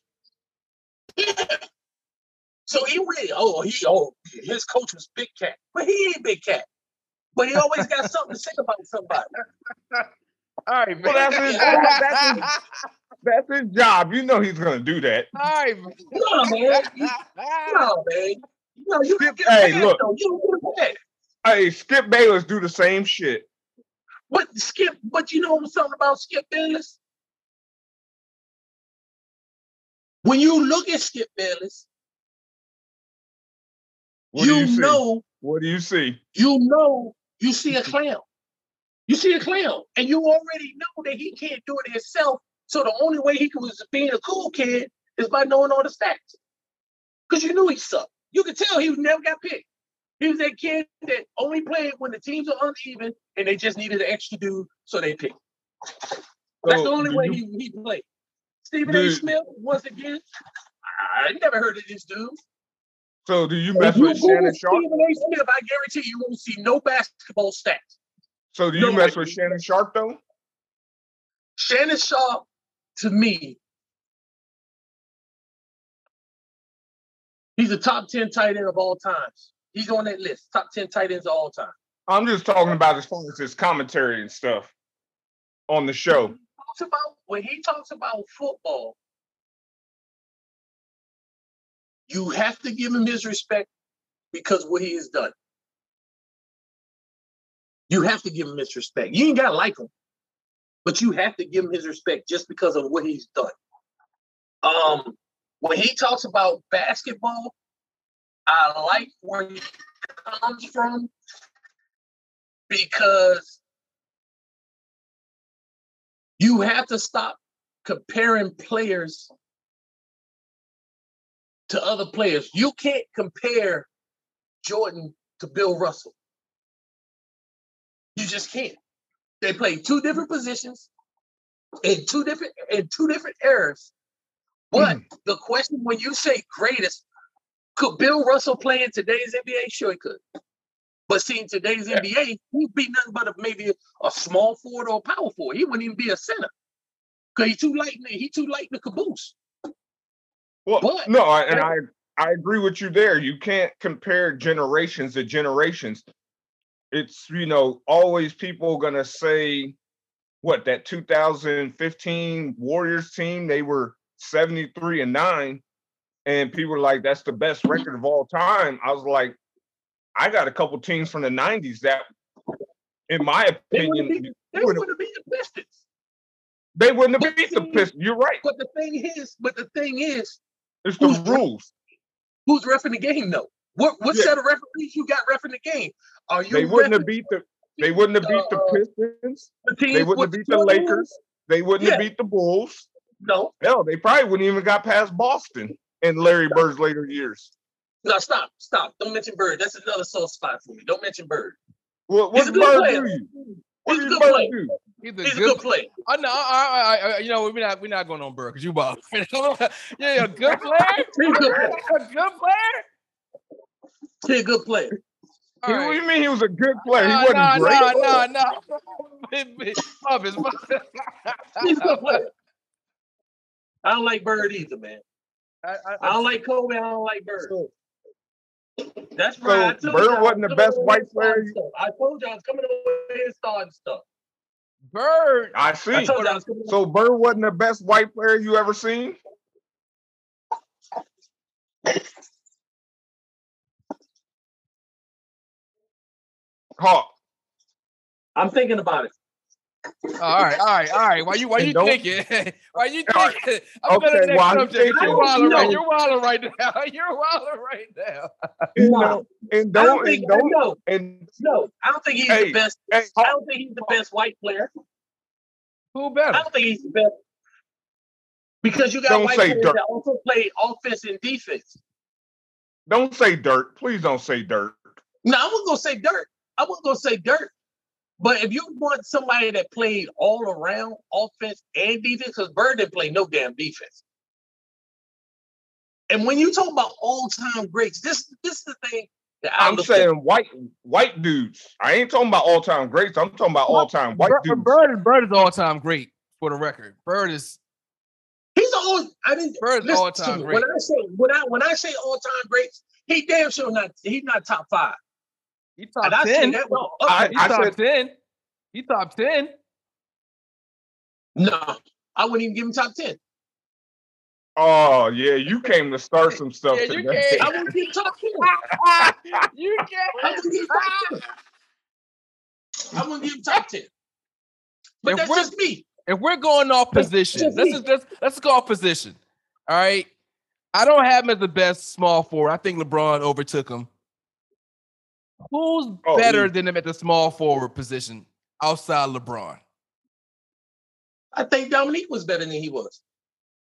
Yeah. So he went, oh, he, oh, his coach was Big Cat, but he ain't Big Cat. But he always got something to say about somebody. All right, Well, that's his- that's his- That's his job. You know he's gonna do that. All right, man. No, man. No, man. No, you get Hey, look. though. You don't get. Hey, Skip Bayless do the same shit. But Skip, but you know something about Skip Bayless? When you look at Skip Bayless, What do you, you know, What do you see? you know, you see a clown. You see a clown, and you already know that he can't do it himself. So the only way he was being a cool kid is by knowing all the stats. Because you knew he sucked. You could tell he never got picked. He was that kid that only played when the teams are uneven and they just needed an extra dude, so they picked. That's the only way you- he, he played. Stephen A. Smith, once again, I never heard of this dude. So do you mess you with Google Shannon Sharpe? Stephen A. Smith, I guarantee you won't see no basketball stats. So do you No, mess I- with Shannon Sharpe though? Shannon Sharpe, to me, he's a top 10 tight end of all times. He's on that list, top 10 tight ends of all time. I'm just talking about as far as his commentary and stuff on the show. Talks about when he talks about football, you have to give him his respect because what he has done. You have to give him his respect. You ain't gotta like him, but you have to give him his respect just because of what he's done. Um, when he talks about basketball, I like where he comes from because you have to stop comparing players to other players. You can't compare Jordan to Bill Russell. You just can't. They play two different positions in two different in two different eras. But mm. the question when you say greatest, could Bill Russell play in today's NBA? Sure, he could. But seeing today's Yeah. NBA, he'd be nothing but a, maybe a small forward or a power forward. He wouldn't even be a center. Cause he too light. in the- He too light in the caboose. Well, But- no, I, and I I agree with you there. You can't compare generations to generations. It's you know always people gonna say what that 2015 Warriors team they were 73 and nine, and people were like that's the best record of all time. I was like, I got a couple teams from the 90s that, in my opinion They wouldn't they wouldn't be the Pistons. they wouldn't have beat the Pistons. You're right. But the thing is, but the thing is, It's the who's- rules. who's refing the game though? What what Yeah. set of referees you got refing the game? Are you They wouldn't have beat the. They wouldn't have beat the uh, Pistons. the They wouldn't have beat the? Lakers. They wouldn't have beat the Bulls. No, Hell, they probably wouldn't even got past Boston in Larry Bird's later years. no, stop, stop. Don't mention Bird. That's another soft spot for me. Don't mention Bird. What, He's what a did Bird player. do you? What He's a did good Bird player. do? He's a He's a good. good player. I know. I, I, I, you know, we're not we're not going on Bird because you bought. yeah, a good player. He's a good player. a good player. He's a good player. All What do right. you mean he was a good player? Nah, he wasn't nah, great. Nah, nah, nah. Pop his- He's a good player. I don't like Bird either, man. I- I- I don't like Kobe. I don't like Bird. That's right. I told Bird wasn't the best white player starting you- stuff. I told you I was coming away and starting stuff. Bird. I I see. told you I was coming So Bird wasn't the best white player you ever seen. Hawk. I'm thinking about it. All right, all right, all right. Why you why you thinking? Why you thinking? I'm Okay, gonna next while subject. You're wilding right. You're wilding right now. You're wilding right now. And, No. don't- and I don't don't think and no, and no. I don't think he's Hey, the best. hey, I don't think he's the best white player. Who better? I don't think he's the best because you got Don't white say players dirt. that also play offense and defense. don't say dirt. Please don't say dirt. No, I wasn't gonna say dirt. I wasn't gonna say dirt. But if you want somebody that played all around offense and defense, because Bird didn't play no damn defense. And when you talk about all-time greats, this this is the thing that I I'm saying at. white white dudes. I ain't talking about all time greats. I'm talking about all time white Bird, dudes. Bird, is- Bird is all time great for the record. Bird is He's all I didn't Bird is all time great. When I say when I when I say all-time greats, he damn sure not he's not top five. He top And I say ten. that I- oh, He I top said- ten. He top ten. No, I wouldn't even give him top 10. Oh yeah, you came to start some stuff Yeah, you today. came- I wouldn't give him top 10. you I can't. wouldn't give him top 10. I wouldn't give top 10. But If that's just me. If we're going off position, just let's just let's, let's go off position. All right. I don't have him as the best small forward. I think LeBron overtook him. Who's Oh, better easy. than him at the small forward position outside LeBron? I think Dominique was better than he was.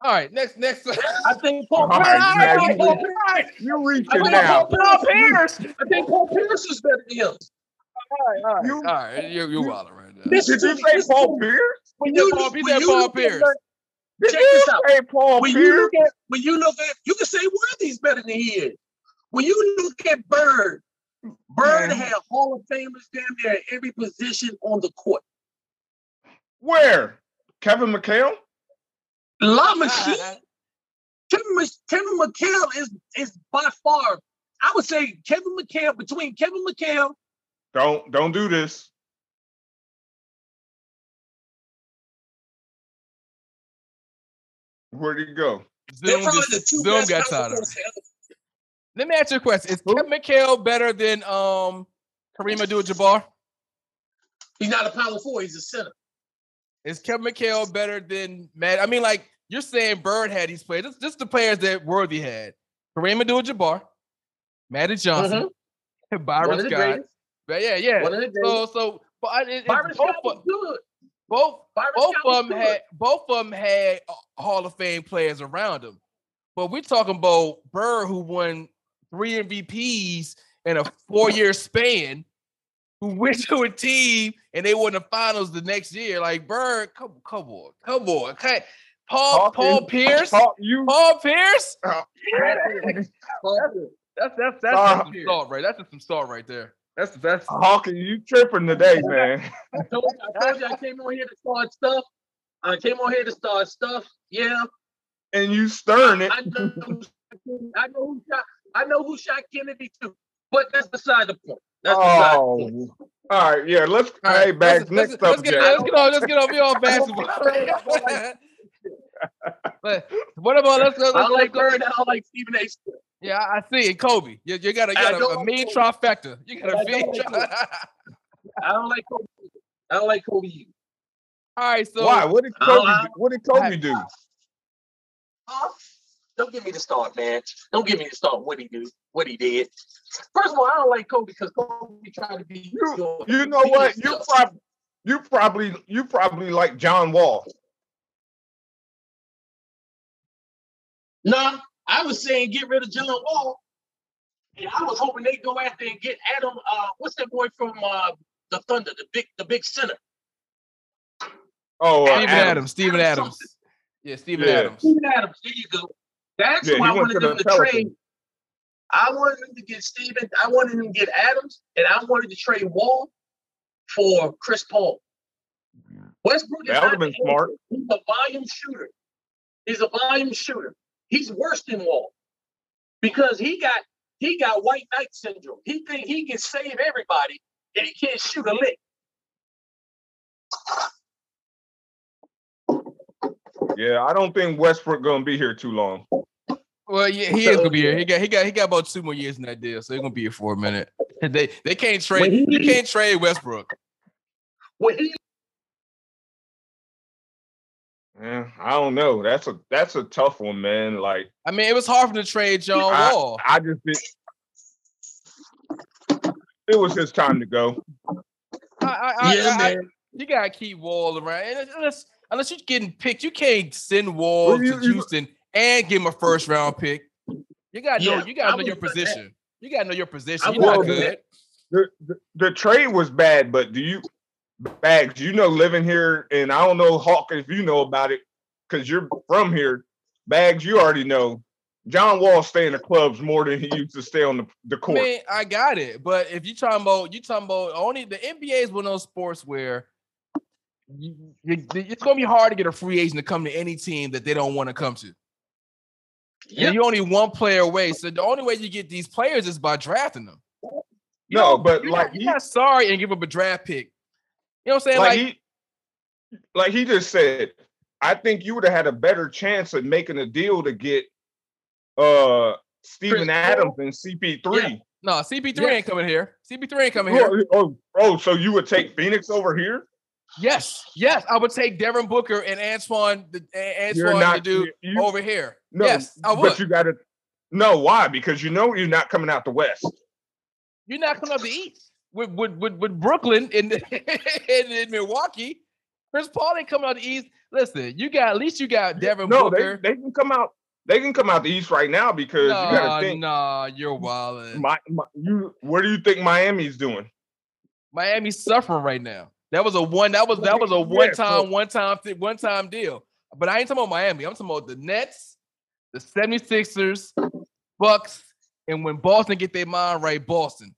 All right, next next. I think Paul Pierce. right, I think you- Paul Pierce- You're I reaching think now. Paul Pierce. I think Paul Pierce is better than him. all right, You- all right. You're, you're wild right now. This- Did you say Paul Pierce? When He said you Paul- look, he when you Paul look at Pierce. the- Did Check you this out. say Paul when you look at when you look at you can say Worthy's better than he is. When you look at Bird, Bird Man. had Hall of Famers damn near at every position on the court. Where? Kevin McHale? La Machine, Kevin, Mc- Kevin McHale is is by far, I would say Kevin McHale between Kevin McHale, Don't don't do this. Where'd he go? they're Zoom, probably just, the two Zoom best got power tired of it. Let me ask you a question: Is Who? Kevin McHale better than um Kareem Abdul-Jabbar? He's not a power four. He's a center. Is Kevin McHale better than Matt? I mean, like you're saying, Bird had these players. Just, just the players that Worthy had. Kareem Abdul-Jabbar, Matty Johnson, Mhm. Byron One of the Scott. greatest. But yeah, yeah. One of the So, so, but I- it, it's Byron both, Scott good. both, Byron both Scott of them had, both of them had uh, Hall of Fame players around them. But we're talking about Bird, who won three MVPs in a four-year span, who went to a team and they won the finals the next year. Like Bird, come, come on, come on, okay. Paul, Paul Hawkins, Pierce, Talk you. Paul Pierce. Paul Pierce. That's that's that's, Paul just some salt, right? That's just some salt right there. That's that's Hawking. you tripping today, man. I told, you, I told you I came on here to start stuff. I came on here to start stuff. Yeah, And you stirring it. I know. who- I know who shot. I know who shot Kennedy too. But that's beside the point. That's oh, beside the Oh, point. all right, yeah. Let's All right, hey, back next let's, let's get, let's get on. Let's get on. We on basketball. but what about let's, let's, I like go- Bird. I like Stephen A. Smith. Yeah, I see it. Kobe, you, you got a, you got a, a mean Kobe. trifecta. You got I a mean. don't like I don't like Kobe. I don't like Kobe. All right, so Why? What did Kobe? I- do? What did Kobe do? Huh? Don't give me the start, man. Don't give me the start. What he do? What he did? First of all, I don't like Kobe because Kobe tried to be. You, your- you know what? You probably, you probably, you probably like John Wall. Nah, I was saying get rid of John Wall. And I was hoping they'd go after and get Adam. Uh, what's that boy from uh, the Thunder? The big, the big center. Oh, uh, Steven Adams. Adams. Steven Adams Adams. Yeah, Steven Yeah. Adams. Steven Adams. There you go. That's Yeah, who I wanted to them to trade. I wanted them to get Steven. I wanted them to get Adams, and I wanted to trade Wall for Chris Paul. Westbrook is That not been smart. He's a volume shooter. He's a volume shooter. He's worse than Wall because he got he got white knight syndrome. He think he can save everybody, and he can't shoot a lick. Yeah, I don't think Westbrook gonna be here too long. Well, yeah, he is gonna be here. He got he got he got about two more years in that deal, so he's gonna be here for a minute. They they can't trade. He- You can't trade Westbrook. He Yeah, I don't know. That's a that's a tough one, man. Like I mean, it was hard for him to trade John I, Wall. I just did. It was his time to go. I, I, I, yeah, I- man. you gotta keep Wall around. And unless unless you're getting picked, you can't send Wall to you- you- Houston and give him a first round pick. You gotta know. Yeah, you gotta I know your would've that. position. You gotta know your position. I You're not good. The, the the trade was bad, but do you bags? You know, living here, and I don't know Hawk if you know about it because you're from here. Bags, you already know. John Wall stay in the clubs more than he used to stay on the, the I court. mean, I got it. But if you're talking about you talking about only the NBA is one of those sports where you, you- it's gonna be hard to get a free agent to come to any team that they don't want to come to. Yep. And you're only one player away. So the only way you get these players is by drafting them. You No, know, but you're like not, you're not sorry and give up a draft pick. You know what I'm saying? like, Like, he like he just said, I think you would have had a better chance of making a deal to get uh Steven Adams and CP3. no, CP3 Yeah. ain't coming here. CP3 ain't coming here. Oh, oh, oh, so you would take Phoenix over here? Yes, yes, I would take Devin Booker and Antoine the Antoine to not do you, over here. no, yes, I would. But you gotta no, why? Because you know you're not coming out the West. You're not coming up the East with with with, with Brooklyn and in, in Milwaukee. Chris Paul ain't coming out the East. Listen, you got at least you got Devin No, they, Booker. they can come out. They can come out the East right now because you gotta think. nah, you're wild. My, my, you, what do you think Miami's doing? Miami's suffering right now. That was a one. That was that was a one time, one time, one time deal. But I ain't talking about Miami. I'm talking about the Nets, the 76ers, Bucks, and when Boston get their mind right, Boston.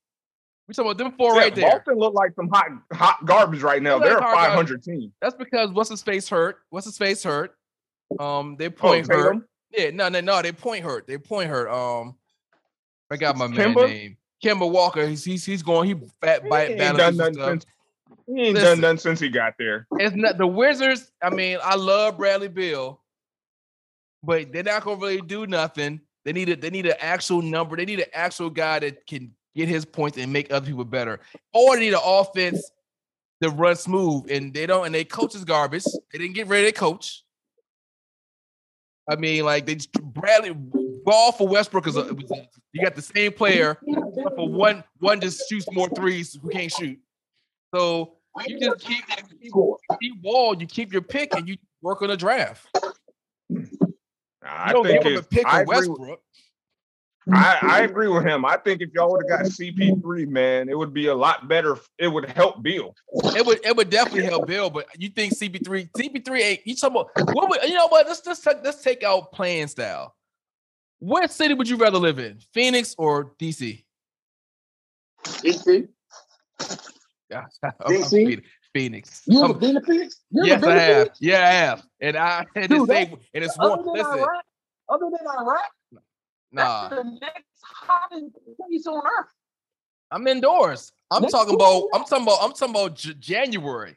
We talking about them four Yeah, right there. Boston look like some hot hot garbage right now. Like They're a hot garbage. 500 team. That's because what's his face hurt. What's his face hurt? Um, they Oh, point hurt. Tatum? Yeah, no, no, no. They point hurt. They point hurt. Um, I got my man name. Kemba Walker. He's he's, he's going. He fat bite ain't he ain't Listen. done nothing since he got there. It's not the Wizards. I mean, I love Bradley Beal, but they're not gonna really do nothing. They need a they need an actual number. They need an actual guy that can get his points and make other people better. Or they need an offense to run smooth, and they don't. And they coach is garbage. They didn't get of their coach. I mean, like they just- Bradley Beal for Westbrook is a, it was a- you got the same player, for one one just shoots more threes who can't shoot. So you just keep keep, keep wall, you keep your pick, and you work on a draft. You I don't think give him a pick I of agree, with- Westbrook. I, I agree with him. I think if y'all would have got CP3, man, it would be a lot better. It would help Beal. It would it would definitely help Beal, but you think CP3 CP3 ain't you talking about what would, you know what? Let's let's take- let's take out playing style. What city would you rather live in? Phoenix or DC? DC? Phoenix. Phoenix. You ever been to Phoenix? You yes, I have. Phoenix? Yeah, I have. And I and Dude, it's that- and it's Other one. than Listen, Iraq, other than Iraq, nah, that's the next hottest place on earth. I'm indoors. I'm Let's talking about. I'm talking about. I'm talking about J- January.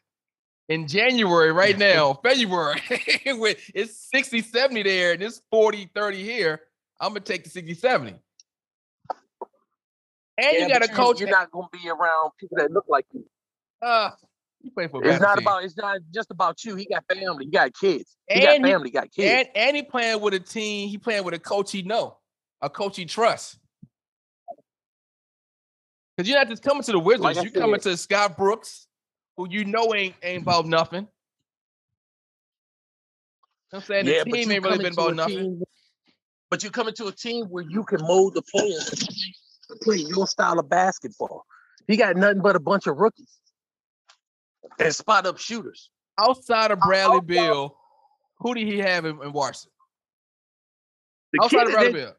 In January, right now, February, it's 60, 70 there, and it's 40, 30 here. I'm gonna take the 60, 70. And you got a coach. You're not gonna be around people that look like you. uh, you play for It's not team. about. It's not just about you. He got family. He got kids. He got And you- family. He got kids. and and he playing with a team. He playing with a coach he know, a coach he trusts. Cause you're not just coming to the Wizards. Like I you coming to Scott Brooks, who you know ain't ain't about nothing. You know what I'm saying the team ain't really been about nothing. team- but you're coming to a team where you can mold the players to play your style of basketball. He got nothing but a bunch of rookies and spot up shooters. Outside of Bradley Beal, who did he have in, in Washington? The Outside kid, of Bradley that- Bill.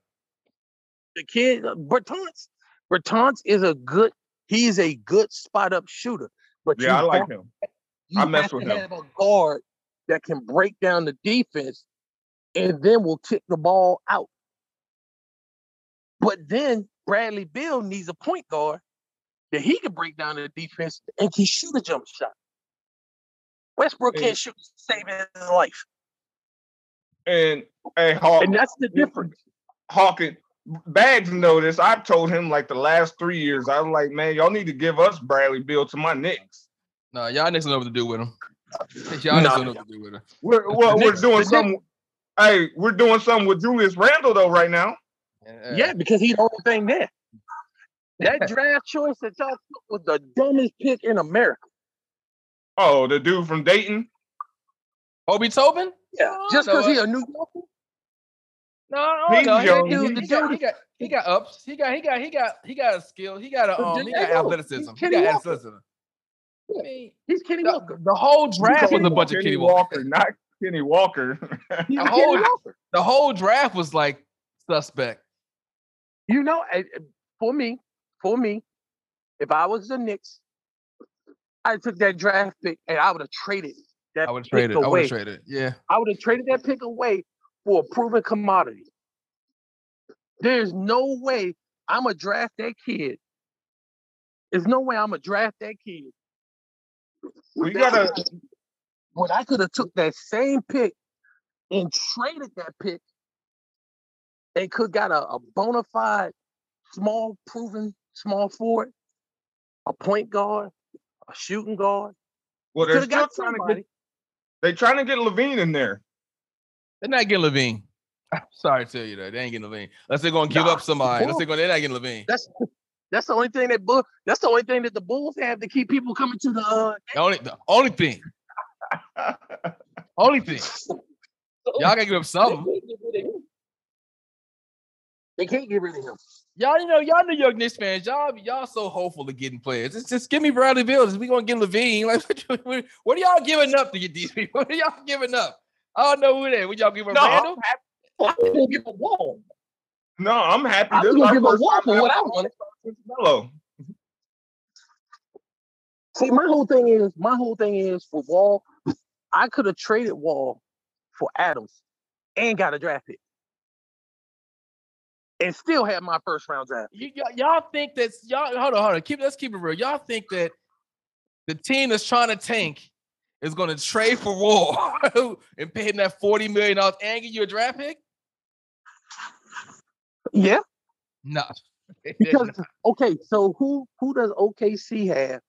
the kid uh, Bertans, Bertans is a good. He's a good spot up shooter. But Yeah, I you like him. You I mess have with to him. have a guard that can break down the defense and then will kick the ball out. But then Bradley Beal needs a point guard that he can break down the defense and can shoot a jump shot. Westbrook Hey. can't shoot to save his life. And hey, Hawk, And that's the difference. Hawkins, Bags know this. I've told him like the last three years. I was like, man, y'all need to give us Bradley Beal to my Knicks. No, y'all niggas don't know what to do with him. Y'all niggas Nah. don't know what to do with him. We're well, we're Knicks- doing the something. Hey, we're doing something with Julius Randle though right now. Yeah, because he's the only thing there. That draft choice that y'all took was the dumbest pick in America. Oh, the dude from Dayton. Obi Toppin? Yeah, Oh, just because he uh, a New Yorker. No, He's no, he, young. he, Dude, the he got, dude- he got he got ups. He got he got he got he got a skill. He got a But um there he got athleticism. He's He Kenny got Walker. athleticism. I mean, He's Kenny the, Walker. the whole draft was a bunch of Kenny Kenny Walker. Walker, not Kenny Walker. He's the Kenny whole- Walker. The whole draft was like suspect. You know, eh, eh, for me, for me, if I was the Knicks, I took that draft pick and I would have traded that I would have pick traded. I would away. have traded. Yeah. I would have traded that pick away for a proven commodity. There's no way I'm gonna draft that kid. There's no way I'm gonna draft that kid. we gotta. When I could have took that same pick and traded that pick and could got a, a bona fide small proven small forward, a point guard, a shooting guard. Well, they're still got trying to get. They trying to get LaVine in there. They're not getting LaVine. I'm sorry to tell you that. They ain't getting LaVine. Unless they're gonna give Nah, up somebody. Unless Bull- they're gonna they're not getting LaVine. That's that's the only thing that bull. That's the only thing that the Bulls have to keep people coming to the. Uh, The only the only thing. Only thing. Y'all gotta give up they something. can't get rid of him. They can't get rid of him. Y'all, you know, y'all New York Knicks fans, y'all, y'all so hopeful of getting players. Just, just give me Bradley Beal. We gonna get LaVine. Like, what, what, what are y'all giving up to get these people? What are y'all giving up? I don't know who they. Would y'all give up No, Randle? I'm happy. I was gonna give a wall. No, I'm happy. I This was gonna give a wall for what I having wanted. Melo. See, my whole thing is my whole thing is for Wall. I could have traded Wall for Adams and got a draft pick, and still had my first round draft. You, y'all, y'all think that y'all hold on, hold on. Keep let's keep it real. Y'all think that the team that's trying to tank is gonna trade for Wall and pay him that forty million dollars and give you a draft pick? Yeah, No. because okay, so who who does OKC have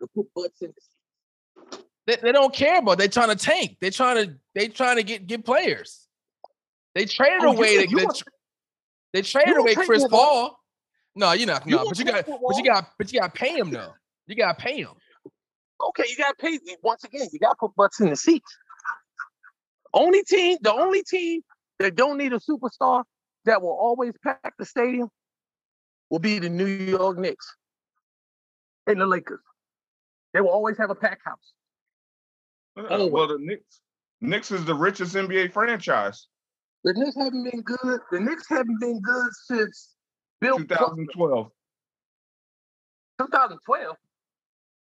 to put butts in the? They, they don't care about. They're trying to tank. They're trying to They're trying to get get players. They traded Oh, away. They, you they, want- they traded away Chris Tank Wall? Paul. No, you're not. You No, but you got. But you got. But you got to pay him though. You got to pay him. Okay, you gotta pay once again. You gotta put butts in the seats. Only team, the only team that don't need a superstar that will always pack the stadium will be the New York Knicks and the Lakers. They will always have a pack house. Uh, yeah, Oh. well, the Knicks, Knicks is the richest NBA franchise. The Knicks haven't been good. The Knicks haven't been good since Bill 2012. 2012.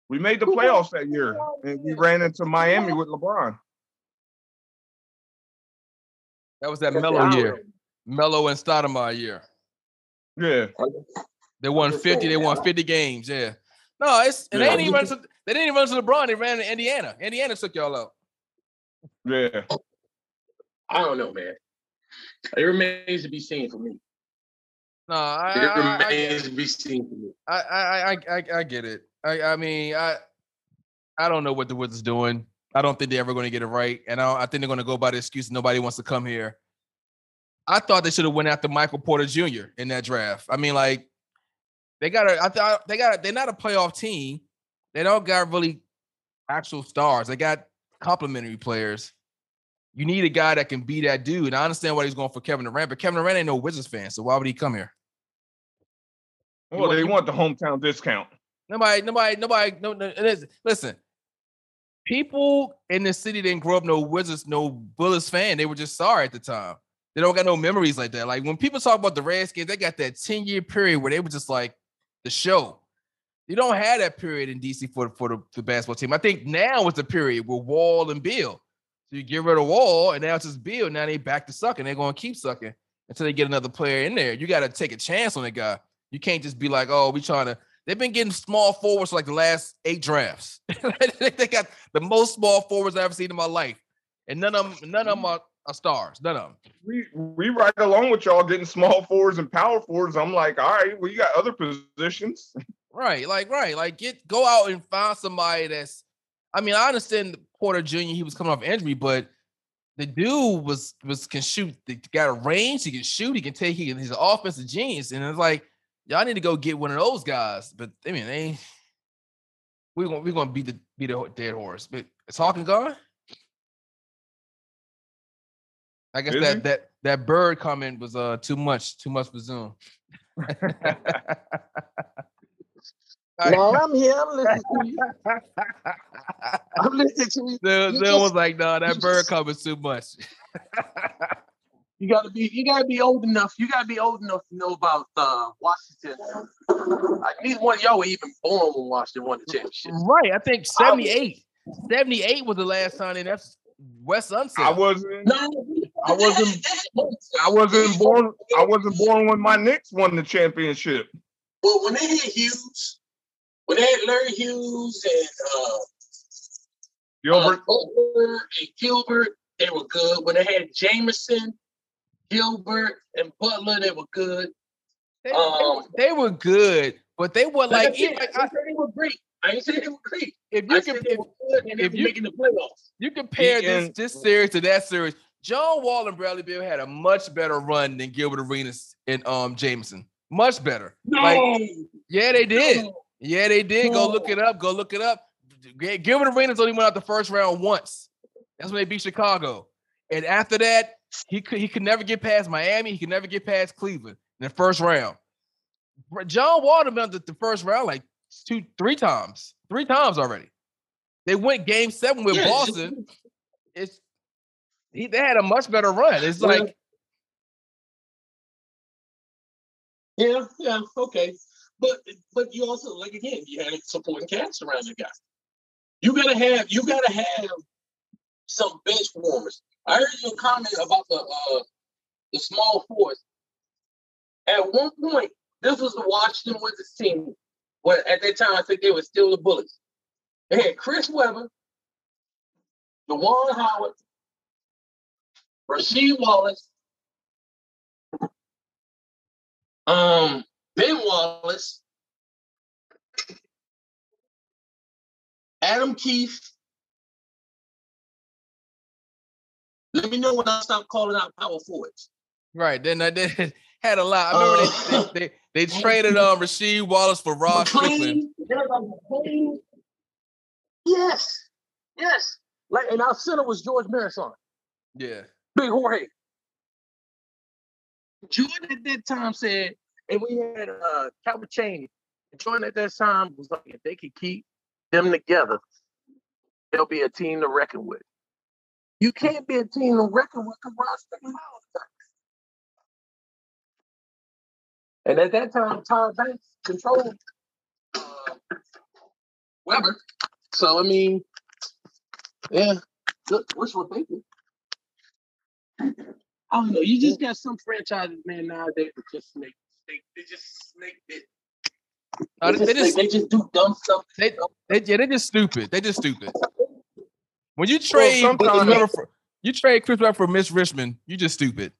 We made the playoffs that year, and we ran into Miami with LeBron. That was that Melo year. Melo and Stoudemire year. Yeah, They won 50. They won 50 games. Yeah. No, it's and they didn't even run to, they didn't even run to LeBron. They ran to Indiana. Indiana took y'all out. yeah. I don't know, man. It remains to be seen for me. No, I It I, I, to be seen for me. I, I, I, I, I get it. I, I mean, I, I don't know what the Wizards doing. I don't think they're ever going to get it right, and I, I think they're going to go by the excuse nobody wants to come here. I thought they should have went after Michael Porter Jr. in that draft. I mean, like they got a, I thought they got, a, they're not a playoff team. They don't got really actual stars. They got complementary players. You need a guy that can be that dude. And I understand why he's going for Kevin Durant, but Kevin Durant ain't no Wizards fan, so why would he come here? Well, want- they want the hometown discount. Nobody, nobody, nobody. No, no. It is. Listen, people in the city didn't grow up no Wizards, no Bullets fan. They were just sorry at the time. They don't got no memories like that. Like when people talk about the Redskins, they got that ten year period where they were just like the show. You don't have that period in DC for for the, the basketball team. I think now is the period with Wall and Beal. So you get rid of Wall, and now it's just Beal. Now they back to sucking. They're going to keep sucking until they get another player in there. You got to take a chance on that guy. You can't just be like, oh, we trying to. They've been getting small forwards for like the last eight drafts. they got the most small forwards I've ever seen in my life, and none of them, none of them are, are stars. None of them. We we right along with y'all getting small fours and power fours. I'm like, all right, well, you got other positions. Right, like right, like get go out and find somebody that's. I mean, I understand Porter Jr. He was coming off injury, but the dude was was can shoot. He got a range. He can shoot. He can take. He can, he's an offensive genius, and it's like y'all need to go get one of those guys. But I mean, they we're gonna we're gonna beat the beat the dead horse. But is Hawkins gone? I guess Is that he? that that bird comment was uh too much, too much for Zoom. All right. No, I'm here. I'm listening to you. I'm listening to you. Zoom, You Zoom just- was like, no, that bird just- comment too much. You gotta be you gotta be old enough. You gotta be old enough to know about uh, Washington. Like neither one of y'all were even born when Washington won the championship. right. I think 78. 78 was the last time and that's Wes Unseld. I wasn't. No, I wasn't- I wasn't born. I wasn't born when my Knicks won the championship. But when they hit Hughes, when they had Larry Hughes and uh, Gilbert. uh, Butler and Gilbert, they were good. When they had Jamison, Gilbert, and Butler, they were good. they, they um, were- they were good, but they were like, I, even- ain't say they were great. I ain't say they were great. if I you said can they if were good and they if were you- making the playoffs. you compare this this series to that series, John Wall and Bradley Beal had a much better run than Gilbert Arenas and um Jamison. Much better. No, Like, Yeah, they did. no. Yeah, they did. Go look it up. Go look it up. Gilbert Arenas only went out the first round once. That's when they beat Chicago. And after that, he could he could never get past Miami. He could never get past Cleveland in the first round. John Wall went out the, the first round like two, three times, three times already. They went game seven with Yeah, Boston. It's he, they had a much better run. It's like Yeah, yeah, okay. But but you also like again, you had supporting cast around the guy. You gotta have you gotta have some bench warmers. I heard your comment about the uh the small force. At one point, this was the Washington Wizards team. Well, at that time, I think they were still the Bullets. They had Chris Webber, Juwan Howard, Rasheed Wallace, um, Ben Wallace, Adam Keefe. Let me know when I stop calling out power forwards. Right. Then I did had a lot. I remember uh, they, they, they, traded on um, Rasheed Wallace for Rod Strickland. Yes. Yes. Like and our center was Gheorghe Muresan. Yeah. Big Jorge. Jordan at that time said, and we had uh Calbert Cheaney. Jordan at that time was like, if they could keep them together, they'll be a team to reckon with. You can't be a team to reckon with because Rod Strickland the time. And at that time, Tyra Banks controlled uh, Webber. So I mean, yeah, good, wishful thinking. I don't know. You just got some franchises, man, nowadays that just snake. They, they just snake it. They they, just, they just they just do dumb stuff. they, they, yeah, they're just stupid. They just stupid. When you trade sometimes- for you trade Chris Webber for Mitch Richmond, you just stupid.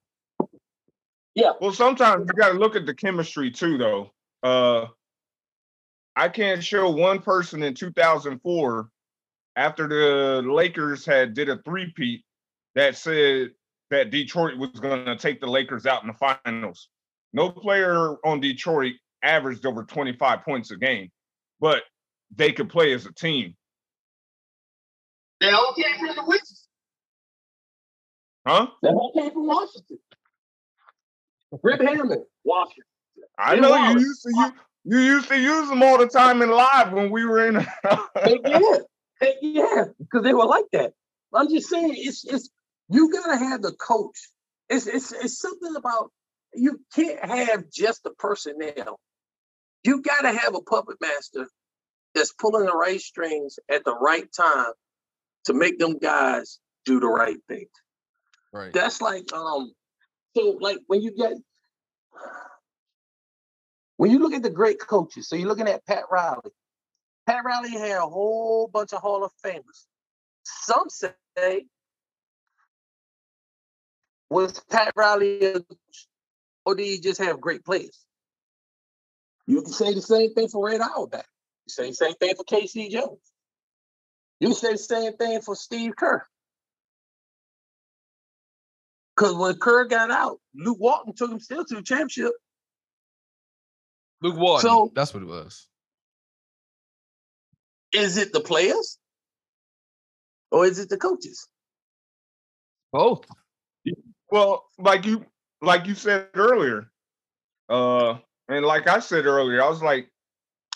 Yeah. Well, sometimes you got to look at the chemistry too, though. Uh, I can't show one person in 2004 after the Lakers had did a three-peat that said that Detroit was going to take the Lakers out in the finals. No player on Detroit averaged over 25 points a game, but they could play as a team, They all came from the Wizards. huh? They all came from Washington. Rip Hamilton, Washington. I Jim know you used to you, you used to use them all the time in live when we were in. Heck yeah, heck yeah, because they were like that. I'm just saying, it's it's you gotta have the coach. It's it's it's something about you can't have just the personnel. You gotta have a puppet master that's pulling the right strings at the right time to make them guys do the right thing. Right. That's like um, so like when you get when you look at the great coaches, so you're looking at Pat Riley. Pat Riley had a whole bunch of Hall of Famers. Some say was Pat Riley a coach, or did he just have great players? You can say the same thing for Red Auerbach. You say the same thing for KC Jones. You can say the same thing for Steve Kerr. Because when Kerr got out, Luke Walton took him still to the championship. Luke Walton. So- that's what it was. Is it the players? Or is it the coaches? Both. Well, like you like you said earlier, uh, and like I said earlier, I was like,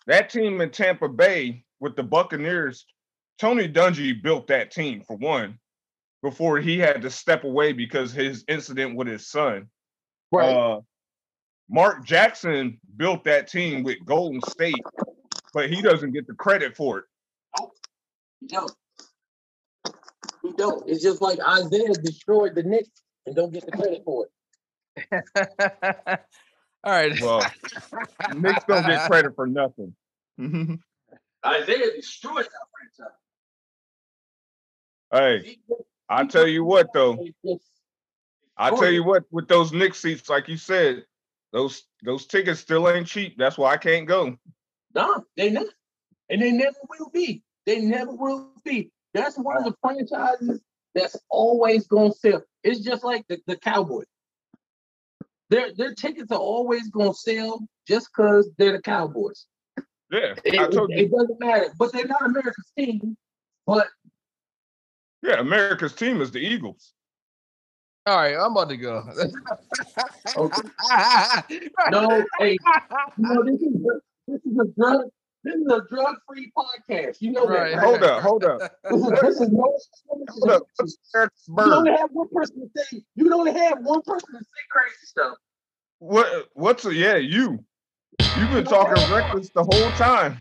that team in Tampa Bay with the Buccaneers, Tony Dungy built that team for one, before he had to step away because his incident with his son. Uh, Mark Jackson built that team with Golden State, but he doesn't get the credit for it. No. don't. Don't. It's just like Isiah destroyed the Knicks and don't get the credit for it. All right. Well, Knicks gonna get credit for nothing. Mm-hmm. Isiah destroyed that franchise. hey. I tell you what though. I tell you what, with those Nick seats, like you said, those those tickets still ain't cheap. That's why I can't go. No, they not. And they never will be. They never will be. That's one of the franchises that's always gonna sell. It's just like the, the Cowboys. Their their tickets are always gonna sell just because they're the Cowboys. Yeah, It, I told it- you. it doesn't matter. But they're not America's team. But Yeah, America's team is the Eagles. All right, I'm about to go. no, hey, you know, this is a, this is a drug this is a drug free podcast. You know Right. that. Hold up, hold up, This is, no hold up. You Bird. only have one person to say. You can only have one person to say crazy stuff. What? What's a yeah? You. You've been talking reckless the whole time.